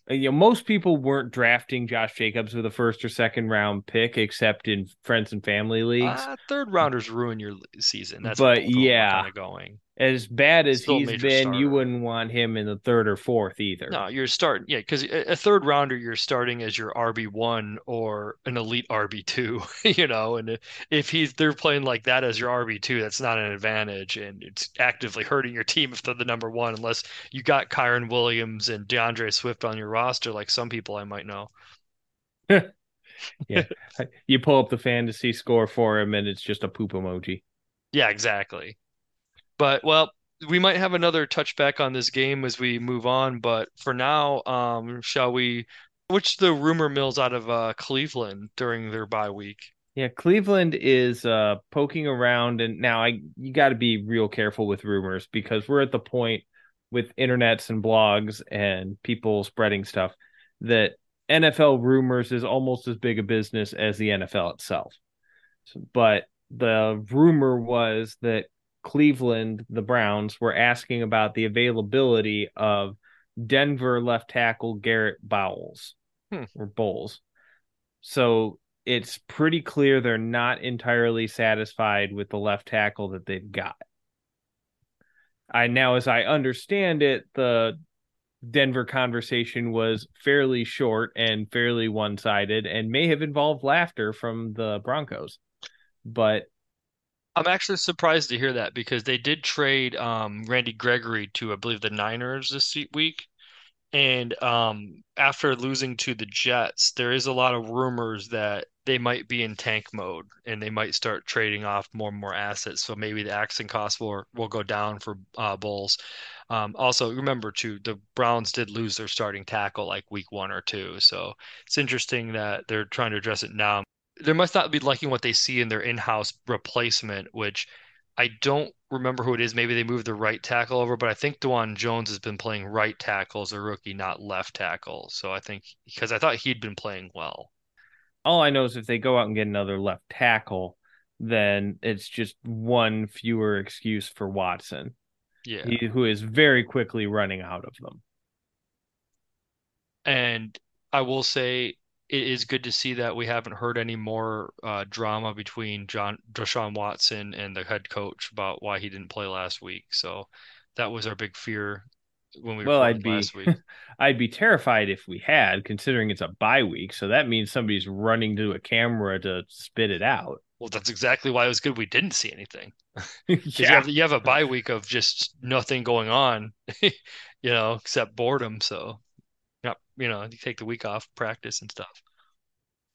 Speaker 1: You know, most people weren't drafting Josh Jacobs with a first or second round pick, except in friends and family leagues. Uh,
Speaker 2: third rounders ruin your season. That's
Speaker 1: but yeah, kind of going as bad as Still he's been, starter. you wouldn't want him in the third or fourth either.
Speaker 2: No, you're starting, yeah, because a third rounder you're starting as your RB one or an elite RB two, you know, and if he's they're playing like that as your RB two, that's not an advantage, and it's actively hurting your team if they're the number one, unless you got Kyren Williams and D'Andre Swift on your roster, like some people I might know.
Speaker 1: yeah, you pull up the fantasy score for him, and it's just a poop emoji.
Speaker 2: Yeah, exactly. But well, we might have another touchback on this game as we move on. But for now, um, shall we? Which the rumor mills out of uh, Cleveland during their bye week?
Speaker 1: Yeah, Cleveland is uh poking around and now I you got to be real careful with rumors because we're at the point with internets and blogs and people spreading stuff that NFL rumors is almost as big a business as the NFL itself. But the rumor was that Cleveland, the Browns, were asking about the availability of Denver left tackle Garett Bolles
Speaker 2: Hmm.
Speaker 1: or Bowles. So it's pretty clear they're not entirely satisfied with the left tackle that they've got. I now, as I understand it, the Denver conversation was fairly short and fairly one sided and may have involved laughter from the Broncos. But
Speaker 2: I'm actually surprised to hear that because they did trade um, Randy Gregory to, I believe, the Niners this week. And um, after losing to the Jets, there is a lot of rumors that they might be in tank mode and they might start trading off more and more assets. So maybe the accent cost will will go down for uh, Bulls. Um, also, remember too, the Browns did lose their starting tackle like week one or two. So it's interesting that they're trying to address it now. They must not be liking what they see in their in-house replacement, which I don't remember who it is. Maybe they moved the right tackle over, but I think Dawand Jones has been playing right tackle as a rookie, not left tackle. So I think because I thought he'd been playing well.
Speaker 1: all I know is if they go out and get another left tackle, then it's just one fewer excuse for Watson,
Speaker 2: Yeah.
Speaker 1: he, who is very quickly running out of them.
Speaker 2: And I will say it is good to see that we haven't heard any more uh, drama between John Deshaun Watson and the head coach about why he didn't play last week. So that was our big fear when we
Speaker 1: Well, I'd be
Speaker 2: last week.
Speaker 1: I'd be terrified if we had, considering it's a bye week. So that means somebody's running to a camera to spit it out.
Speaker 2: Well, that's exactly why it was good we didn't see anything. 'Cause you
Speaker 1: yeah.
Speaker 2: have you have a bye week of just nothing going on, you know, except boredom. So, yeah, you know, you take the week off, practice and stuff.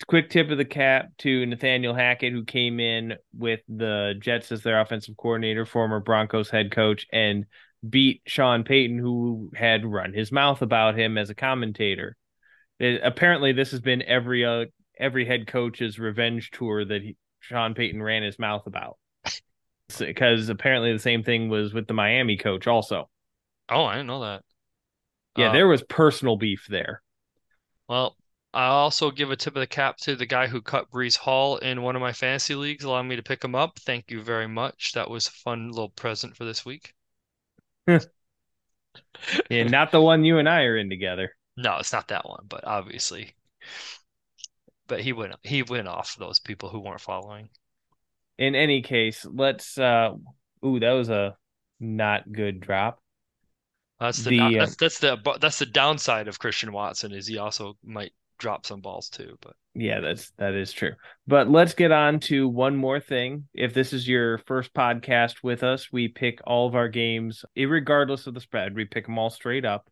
Speaker 1: Quick tip of the cap to Nathaniel Hackett, who came in with the Jets as their offensive coordinator, former Broncos head coach, and beat Sean Payton, who had run his mouth about him as a commentator. It- apparently, this has been every uh, every head coach's revenge tour that he, Sean Payton ran his mouth about. Because apparently the same thing was with the Miami coach also.
Speaker 2: Oh, I didn't know that.
Speaker 1: Yeah,
Speaker 2: Uh,
Speaker 1: there was personal beef there.
Speaker 2: Well, I also give a tip of the cap to the guy who cut Breece Hall in one of my fantasy leagues, allowing me to pick him up. Thank you very much. That was a fun little present for this week.
Speaker 1: Yeah, not the one you and I are in together.
Speaker 2: No, it's not that one, but obviously. But he went he went off those people who weren't following.
Speaker 1: In any case, let's uh ooh, that was a not good drop.
Speaker 2: That's the,
Speaker 1: The, uh,
Speaker 2: that's that's the that's the downside of Christian Watson is he also might drop some balls too. But
Speaker 1: Yeah, that's that is true. But let's get on to one more thing. If this is your first podcast with us, we pick all of our games, regardless of the spread. We pick them all straight up.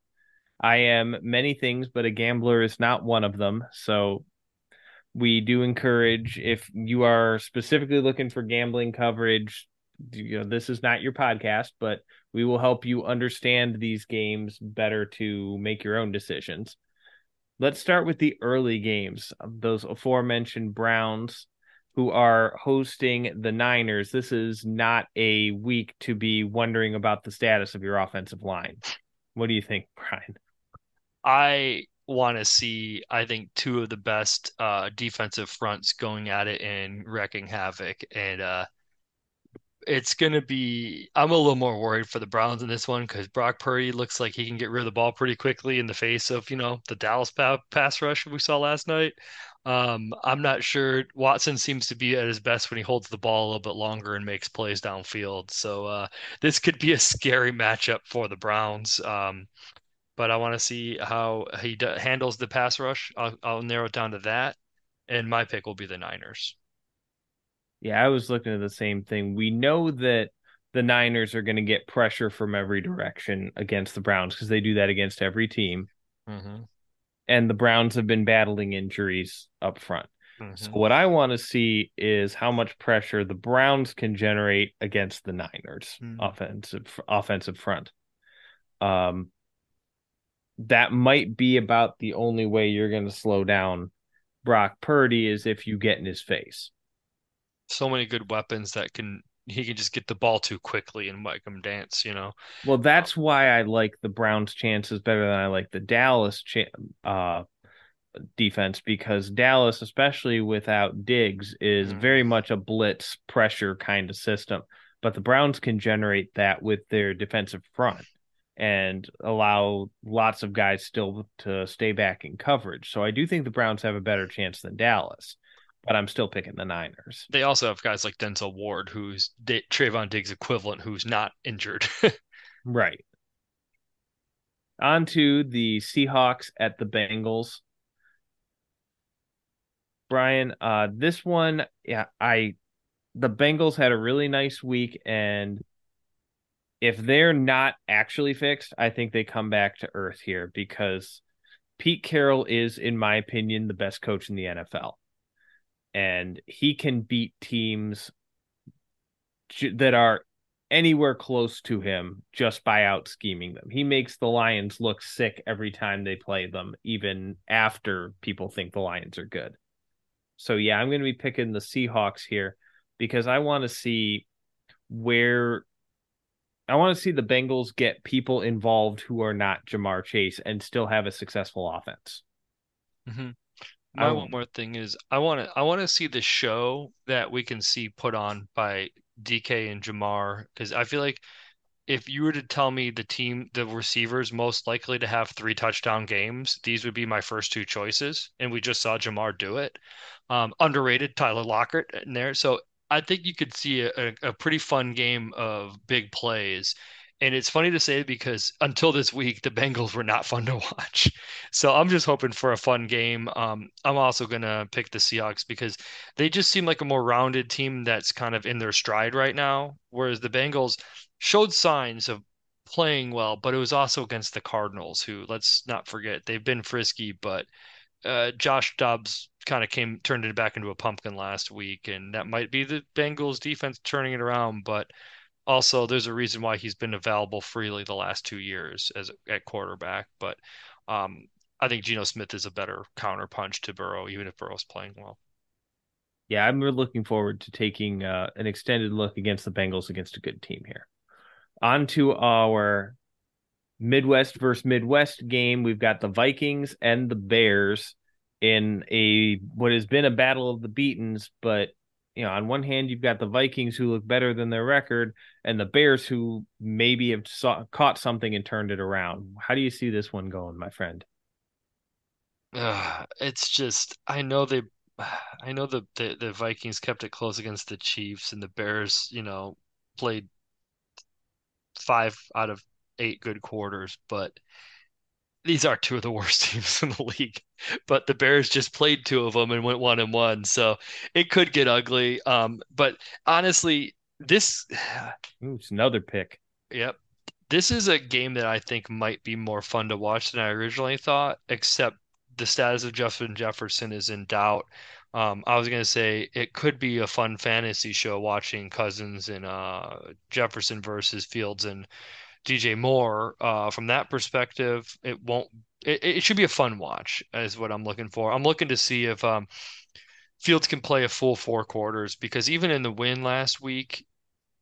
Speaker 1: I am many things, but a gambler is not one of them. So we do encourage if you are specifically looking for gambling coverage, you know, this is not your podcast, but we will help you understand these games better to make your own decisions. Let's start with the early games. Those aforementioned Browns who are hosting the Niners. This is not a week to be wondering about the status of your offensive line. What do you think, Brian?
Speaker 2: I want to see, I think, two of the best uh, defensive fronts going at it and wrecking havoc. And uh, it's going to be, I'm a little more worried for the Browns in this one because Brock Purdy looks like he can get rid of the ball pretty quickly in the face of, you know, the Dallas pass rush we saw last night. Um, I'm not sure. Watson seems to be at his best when he holds the ball a little bit longer and makes plays downfield. So uh, this could be a scary matchup for the Browns. Um, but I want to see how he d handles the pass rush. I'll, I'll narrow it down to that, and my pick will be the Niners.
Speaker 1: Yeah, I was looking at the same thing. We know that the Niners are going to get pressure from every direction against the Browns because they do that against every team.
Speaker 2: Mm-hmm.
Speaker 1: And the Browns have been battling injuries up front. Mm-hmm. So what I want to see is how much pressure the Browns can generate against the Niners mm-hmm. offensive offensive front. Um, that might be about the only way you're going to slow down Brock Purdy is if you get in his face.
Speaker 2: So many good weapons that can he can just get the ball too quickly and make him dance, you know.
Speaker 1: Well, that's why I like the Browns' chances better than I like the Dallas cha- uh, defense because Dallas, especially without Diggs, is mm. very much a blitz pressure kind of system. But the Browns can generate that with their defensive front and allow lots of guys still to stay back in coverage. So I do think the Browns have a better chance than Dallas, but I'm still picking the Niners.
Speaker 2: They also have guys like Denzel Ward, who's D- Trevon Diggs equivalent, who's not injured.
Speaker 1: right. On to the Seahawks at the Bengals. Brian, uh, this one, yeah, I the Bengals had a really nice week, and if they're not actually fixed, I think they come back to earth here because Pete Carroll is, in my opinion, the best coach in the NFL, and he can beat teams that are anywhere close to him just by out scheming them. He makes the Lions look sick every time they play them, even after people think the Lions are good. So yeah, I'm going to be picking the Seahawks here because I want to see where I want to see the Bengals get people involved who are not Ja'Marr Chase and still have a successful offense.
Speaker 2: Mm-hmm. My one more thing is I want to I want to see the show that we can see put on by DK and Ja'Marr because I feel like if you were to tell me the team, the receivers most likely to have three touchdown games, these would be my first two choices. And we just saw Ja'Marr do it. Um, underrated Tyler Lockett in there. So I think you could see a, a pretty fun game of big plays. And it's funny to say because until this week, the Bengals were not fun to watch. So I'm just hoping for a fun game. Um, I'm also going to pick the Seahawks because they just seem like a more rounded team that's kind of in their stride right now. Whereas the Bengals showed signs of playing well, but it was also against the Cardinals, who, let's not forget, they've been frisky, but uh, Josh Dobbs kind of came turned it back into a pumpkin last week, and that might be the Bengals defense turning it around. But also, there's a reason why he's been available freely the last two years as at quarterback. But um, I think Geno Smith is a better counterpunch to Burrow, even if Burrow's playing well.
Speaker 1: Yeah, I'm looking forward to taking uh, an extended look against the Bengals against a good team here. On to our Midwest versus Midwest game. We've got the Vikings and the Bears in a what has been a battle of the beatens, but you know, on one hand, you've got the Vikings who look better than their record, and the Bears who maybe have saw, caught something and turned it around. How do you see this one going, my friend?
Speaker 2: Uh, it's just I know they, I know the, the the Vikings kept it close against the Chiefs, and the Bears, you know, played five out of eight good quarters, but these are two of the worst teams in the league. But the Bears just played two of them and went one and one, so it could get ugly. Um, but honestly, this
Speaker 1: Ooh, it's another pick.
Speaker 2: Yep. This is a game that I think might be more fun to watch than I originally thought, except the status of Justin Jefferson is in doubt. Um, I was gonna say it could be a fun fantasy show watching Cousins and uh, Jefferson versus Fields and DJ Moore. Uh, from that perspective, it won't. It, it should be a fun watch, is what I'm looking for. I'm looking to see if um, Fields can play a full four quarters because even in the win last week,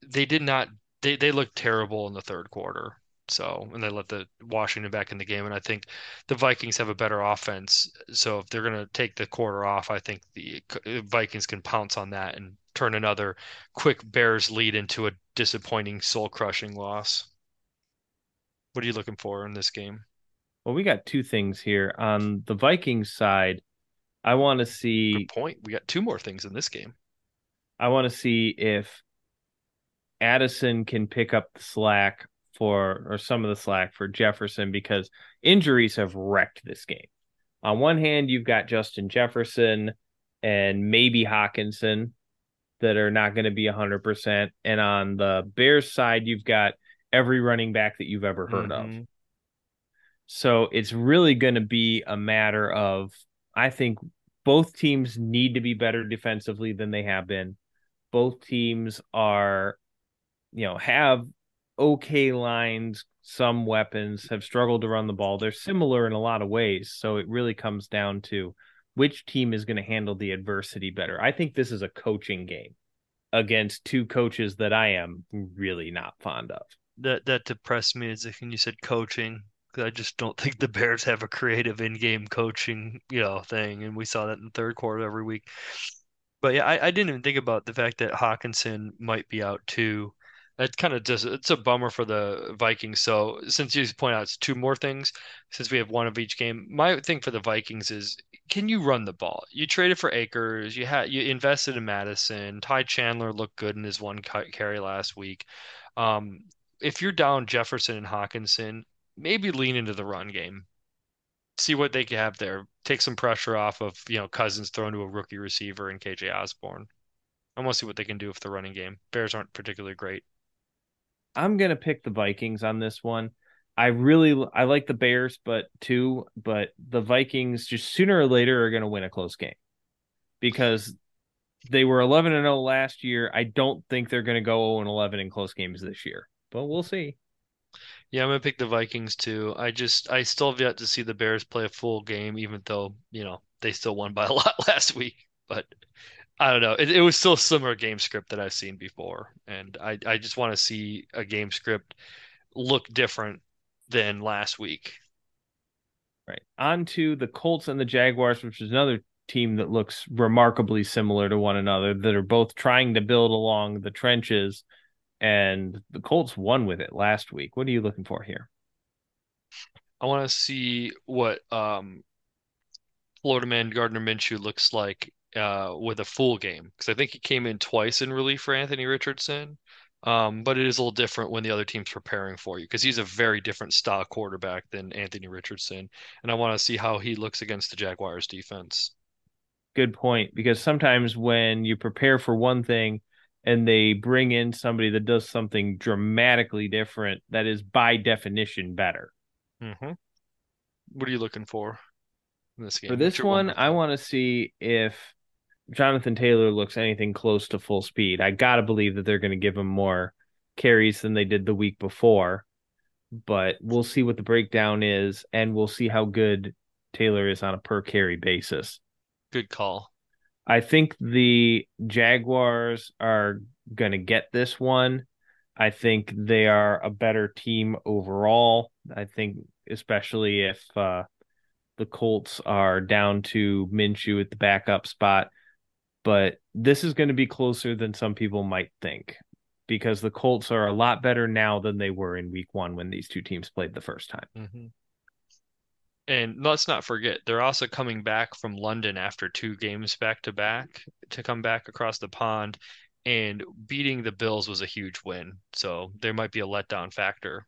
Speaker 2: they did not. They they looked terrible in the third quarter. So, and they let the Washington back in the game. And I think the Vikings have a better offense. So, if they're going to take the quarter off, I think the Vikings can pounce on that and turn another quick Bears lead into a disappointing, soul crushing loss. What are you looking for in this game?
Speaker 1: Well, we got two things here. On the Vikings side, I want to see.
Speaker 2: Good point. We got two more things in this game.
Speaker 1: I want to see if Addison can pick up the slack for, or some of the slack for Jefferson because injuries have wrecked this game. On one hand, you've got Justin Jefferson and maybe Hockenson that are not going to be 100%. And on the Bears side, you've got every running back that you've ever heard mm-hmm. of. So it's really going to be a matter of, I think, both teams need to be better defensively than they have been. Both teams are, you know, have okay lines, some weapons, have struggled to run the ball. They're similar in a lot of ways. So it really comes down to which team is going to handle the adversity better. I think this is a coaching game against two coaches that I am really not fond of.
Speaker 2: That that depressed me as when you said coaching. I just don't think the Bears have a creative in-game coaching, you know, thing, and we saw that in the third quarter every week. But yeah, I, I didn't even think about the fact that Hockenson might be out too. That kind of just it's a bummer for the Vikings. So since you point out it's two more things, since we have one of each game, my thing for the Vikings is can you run the ball? You traded for Akers, you had you invested in Mattison. Ty Chandler looked good in his one carry last week. Um, if you're down Jefferson and Hockenson, maybe lean into the run game. See what they can have there. Take some pressure off of you know Cousins thrown to a rookie receiver and KJ Osborn. I want to see what they can do with the running game. Bears aren't particularly great.
Speaker 1: I'm gonna pick the Vikings on this one. I really I like the Bears, but too, but the Vikings just sooner or later are gonna win a close game because they were 11 and 0 last year. I don't think they're gonna go 0 and 11 in close games this year, but we'll see.
Speaker 2: Yeah, I'm gonna pick the Vikings too. I just I still have yet to see the Bears play a full game, even though you know they still won by a lot last week. But I don't know. It, it was still a similar game script that I've seen before, and I I just want to see a game script look different than last week.
Speaker 1: Right. On to the Colts and the Jaguars, which is another team that looks remarkably similar to one another, that are both trying to build along the trenches. And the Colts won with it last week. What are you looking for here?
Speaker 2: I want to see what um, Florida man Gardner Minshew looks like uh, with a full game because I think he came in twice in relief for Anthony Richardson. Um, but it is a little different when the other team's preparing for you because he's a very different style quarterback than Anthony Richardson. And I want to see how he looks against the Jaguars defense.
Speaker 1: Good point. Because sometimes when you prepare for one thing and they bring in somebody that does something dramatically different, that is by definition better.
Speaker 2: Mm-hmm. What are you looking for in this game?
Speaker 1: For this one, I want to see if Jonathan Taylor looks anything close to full speed, I got to believe that they're going to give him more carries than they did the week before. But we'll see what the breakdown is, and we'll see how good Taylor is on a per carry basis.
Speaker 2: Good call.
Speaker 1: I think the Jaguars are going to get this one. I think they are a better team overall. I think, especially if uh, the Colts are down to Minshew at the backup spot but this is going to be closer than some people might think because the Colts are a lot better now than they were in week one when these two teams played the first time.
Speaker 2: Mm-hmm. And let's not forget, they're also coming back from London after two games back to back to come back across the pond. And beating the Bills was a huge win. So there might be a letdown factor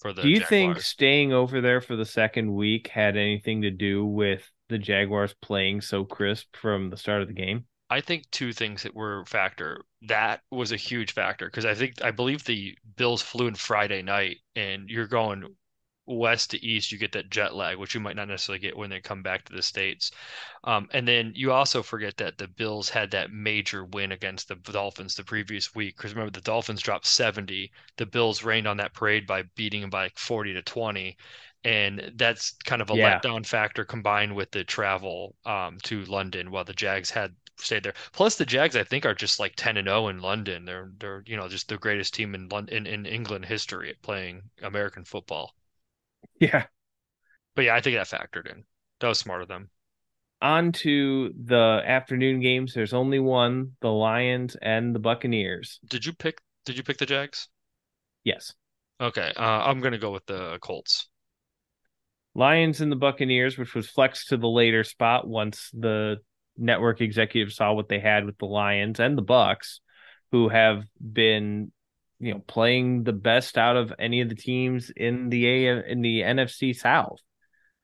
Speaker 2: for the
Speaker 1: Do you
Speaker 2: Jaguars.
Speaker 1: think staying over there for the second week had anything to do with the Jaguars playing so crisp from the start of the game?
Speaker 2: I think two things that were factor. That was a huge factor because I think I believe the Bills flew in Friday night, and you're going west to east, you get that jet lag, which you might not necessarily get when they come back to the states. Um, and then you also forget that the Bills had that major win against the Dolphins the previous week. Because remember, the Dolphins dropped 70. The Bills rained on that parade by beating them by like 40 to 20 and that's kind of a yeah. letdown factor combined with the travel um, to London while the Jags had stayed there. Plus, the Jags, I think, are just like ten and zero oh in London. They're they're you know just the greatest team in London in, in England history at playing American football.
Speaker 1: Yeah,
Speaker 2: but yeah, I think that factored in. That was smart of them.
Speaker 1: On to the afternoon games. There's only one: the Lions and the Buccaneers.
Speaker 2: Did you pick? Did you pick the Jags?
Speaker 1: Yes.
Speaker 2: Okay, uh, I'm gonna go with the Colts.
Speaker 1: Lions and the Buccaneers, which was flexed to the later spot once the network executives saw what they had with the Lions and the Bucks, who have been, you know, playing the best out of any of the teams in the A in the NFC South.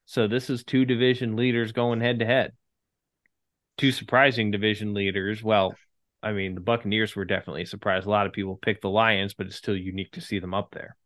Speaker 1: So this is two division leaders going head to head. Two surprising division leaders. Well, I mean, the Buccaneers were definitely surprised. A lot of people picked the Lions, but it's still unique to see them up there.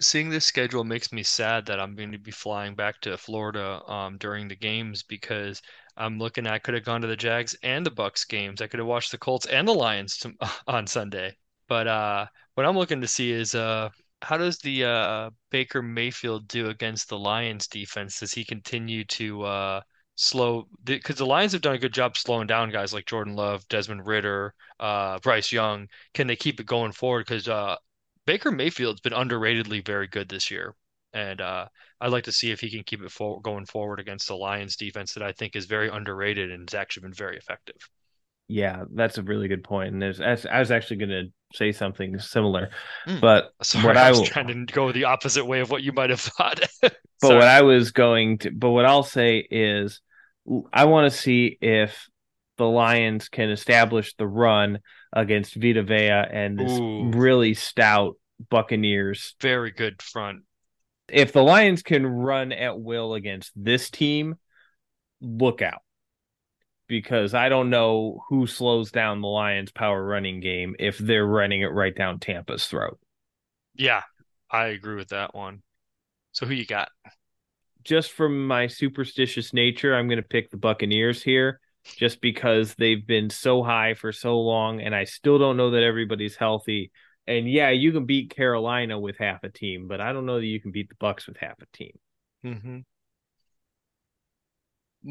Speaker 2: seeing this schedule makes me sad that I'm going to be flying back to Florida um, during the games because I'm looking. I could have gone to the Jags and the Bucks games. I could have watched the Colts and the Lions to, on Sunday. But uh, what I'm looking to see is uh, how does the uh, Baker Mayfield do against the Lions defense? Does he continue to uh, slow? Because the Lions have done a good job slowing down guys like Jordan Love, Desmond Ridder, uh, Bryce Young. Can they keep it going forward? Because uh, Baker Mayfield's been underratedly very good this year. And uh, I'd like to see if he can keep it for- going forward against the Lions defense that I think is very underrated and has actually been very effective.
Speaker 1: Yeah, that's a really good point. And there's, I was actually going to say something similar, mm. but
Speaker 2: Sorry, what I was I, trying to go the opposite way of what you might have thought.
Speaker 1: but what I was going to, but what I'll say is, I want to see if the Lions can establish the run against Vita Vea and this Ooh. really stout Buccaneers.
Speaker 2: Very good front.
Speaker 1: If the Lions can run at will against this team, look out. Because I don't know who slows down the Lions' power running game if they're running it right down Tampa's throat.
Speaker 2: Yeah, I agree with that one. So who you got?
Speaker 1: Just from my superstitious nature, I'm going to pick the Buccaneers here just because they've been so high for so long and I still don't know that everybody's healthy. And yeah, you can beat Carolina with half a team, but I don't know that you can beat the Bucks with half a team.
Speaker 2: Mm-hmm.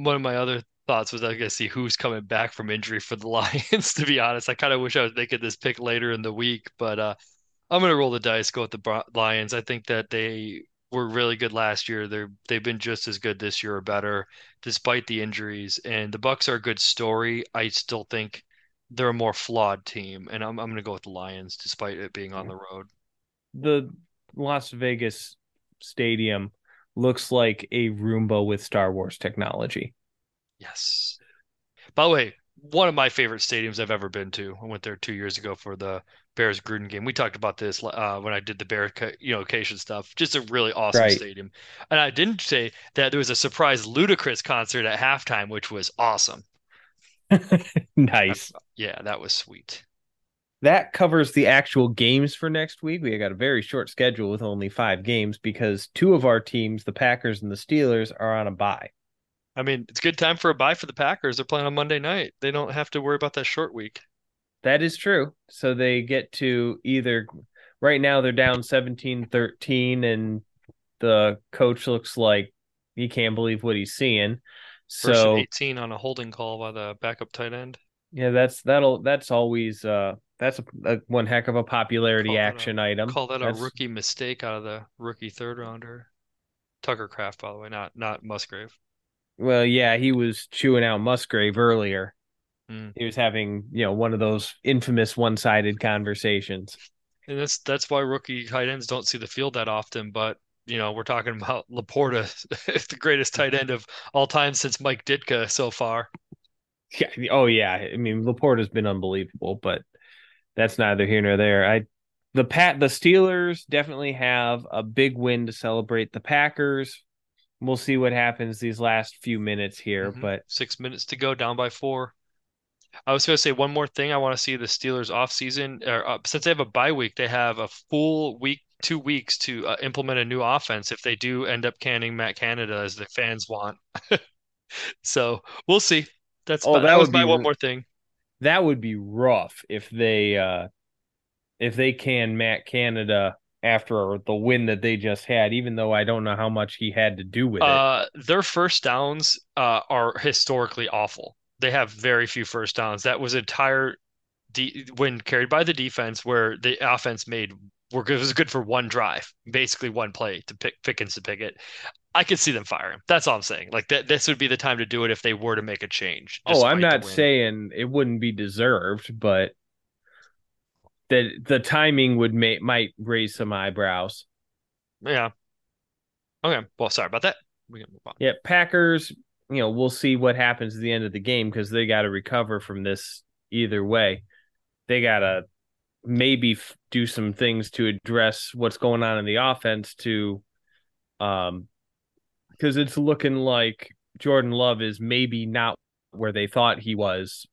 Speaker 2: One of my other thoughts was I going to see who's coming back from injury for the Lions. to be honest, I kind of wish I was making this pick later in the week, but uh, I'm gonna roll the dice, go with the Lions. I think that they were really good last year. They're they've been just as good this year or better, despite the injuries. And the Bucks are a good story. I still think they're a more flawed team, and I'm I'm going to go with the Lions, despite it being on the road.
Speaker 1: The Las Vegas stadium looks like a Roomba with Star Wars technology.
Speaker 2: Yes. By the way, one of my favorite stadiums I've ever been to. I went there two years ago for the Bears Gruden game. We talked about this uh, when I did the Bear you know occasion stuff. Just a really awesome right. stadium. And I didn't say that there was a surprise Ludacris concert at halftime, which was awesome.
Speaker 1: nice.
Speaker 2: yeah, that was sweet.
Speaker 1: That covers the actual games for next week. We got a very short schedule with only five games because two of our teams, the Packers and the Steelers, are on a bye.
Speaker 2: I mean, it's a good time for a bye for the Packers. They're playing on Monday night. They don't have to worry about that short week.
Speaker 1: That is true. So they get to either right now they're down 17-13 and the coach looks like he can't believe what he's seeing. First so
Speaker 2: 18 on a holding call by the backup tight end.
Speaker 1: Yeah, that's that'll that's always uh that's a, a one heck of a popularity call action
Speaker 2: a,
Speaker 1: item.
Speaker 2: Call that
Speaker 1: that's...
Speaker 2: a rookie mistake out of the rookie third rounder. Tucker Kraft, by the way, not not Musgrave.
Speaker 1: Well, yeah, he was chewing out Musgrave earlier. Mm. He was having, you know, one of those infamous one-sided conversations.
Speaker 2: And that's that's why rookie tight ends don't see the field that often. But you know, we're talking about LaPorta, the greatest tight end of all time since Mike Ditka so far.
Speaker 1: Yeah. Oh yeah. I mean, LaPorta's been unbelievable, but that's neither here nor there. I the Pat the Steelers definitely have a big win to celebrate. The Packers we'll see what happens these last few minutes here. Mm-hmm. But
Speaker 2: six minutes to go, down by four. I was going to say one more thing. I want to see the Steelers off season, or uh, since they have a bye week, they have a full week, two weeks to uh, implement a new offense. If they do end up canning Matt Canada as the fans want, so we'll see. That's oh, that, that was my one more thing.
Speaker 1: That would be rough if they uh if they can Matt Canada after the win that they just had, even though I don't know how much he had to do with
Speaker 2: uh, it. Their first downs uh, are historically awful. They have very few first downs. That was entire de- when carried by the defense, where the offense made were good, was good for one drive, basically one play to pick Pickens to pick it. I could see them firing. That's all I'm saying. Like that, this would be the time to do it if they were to make a change.
Speaker 1: Oh, I'm not saying it wouldn't be deserved, but that the timing would make might raise some eyebrows.
Speaker 2: Yeah. Okay. Well, sorry about that. We
Speaker 1: can move on. Yeah, Packers. You know, we'll see what happens at the end of the game because they got to recover from this either way. They got to maybe f- do some things to address what's going on in the offense to, um, because it's looking like Jordan Love is maybe not where they thought he was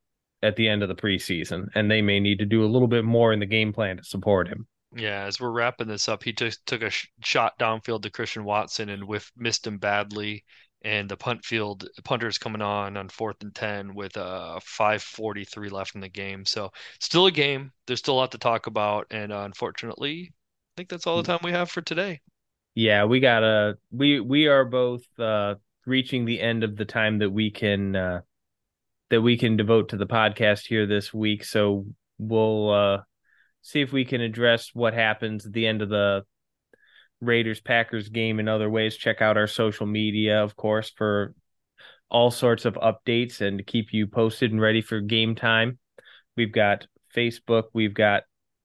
Speaker 1: at the end of the preseason, and they may need to do a little bit more in the game plan to support him.
Speaker 2: Yeah, as we're wrapping this up, he took took a sh shot downfield to Christian Watson and whiff missed him badly. And the punt field punter's coming on on fourth and ten with uh 5:43 left in the game. So still a game. There's still a lot to talk about, and uh, unfortunately, I think that's all the time we have for today.
Speaker 1: Yeah, we gotta we we are both uh reaching the end of the time that we can uh that we can devote to the podcast here this week. So we'll uh see if we can address what happens at the end of the Raiders Packers game in other ways. Check out our social media, of course, for all sorts of updates and to keep you posted and ready for game time. We've got Facebook, we've got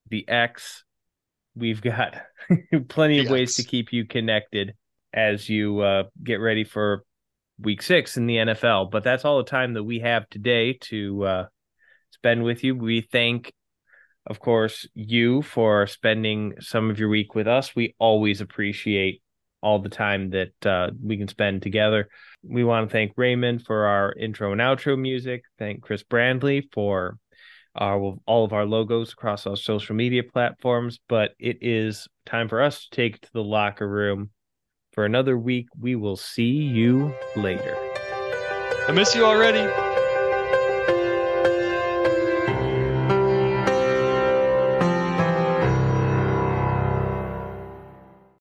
Speaker 1: the X, we've got plenty of ways to keep you connected as you uh, get ready for week six in the NFL. But that's all the time that we have today to uh, spend with you. We thank of course, you for spending some of your week with us. We always appreciate all the time that uh, we can spend together. We want to thank Raymond for our intro and outro music. Thank Chris Brandley for our, all of our logos across our social media platforms. But it is time for us to take to the locker room for another week. We will see you later.
Speaker 2: I miss you already.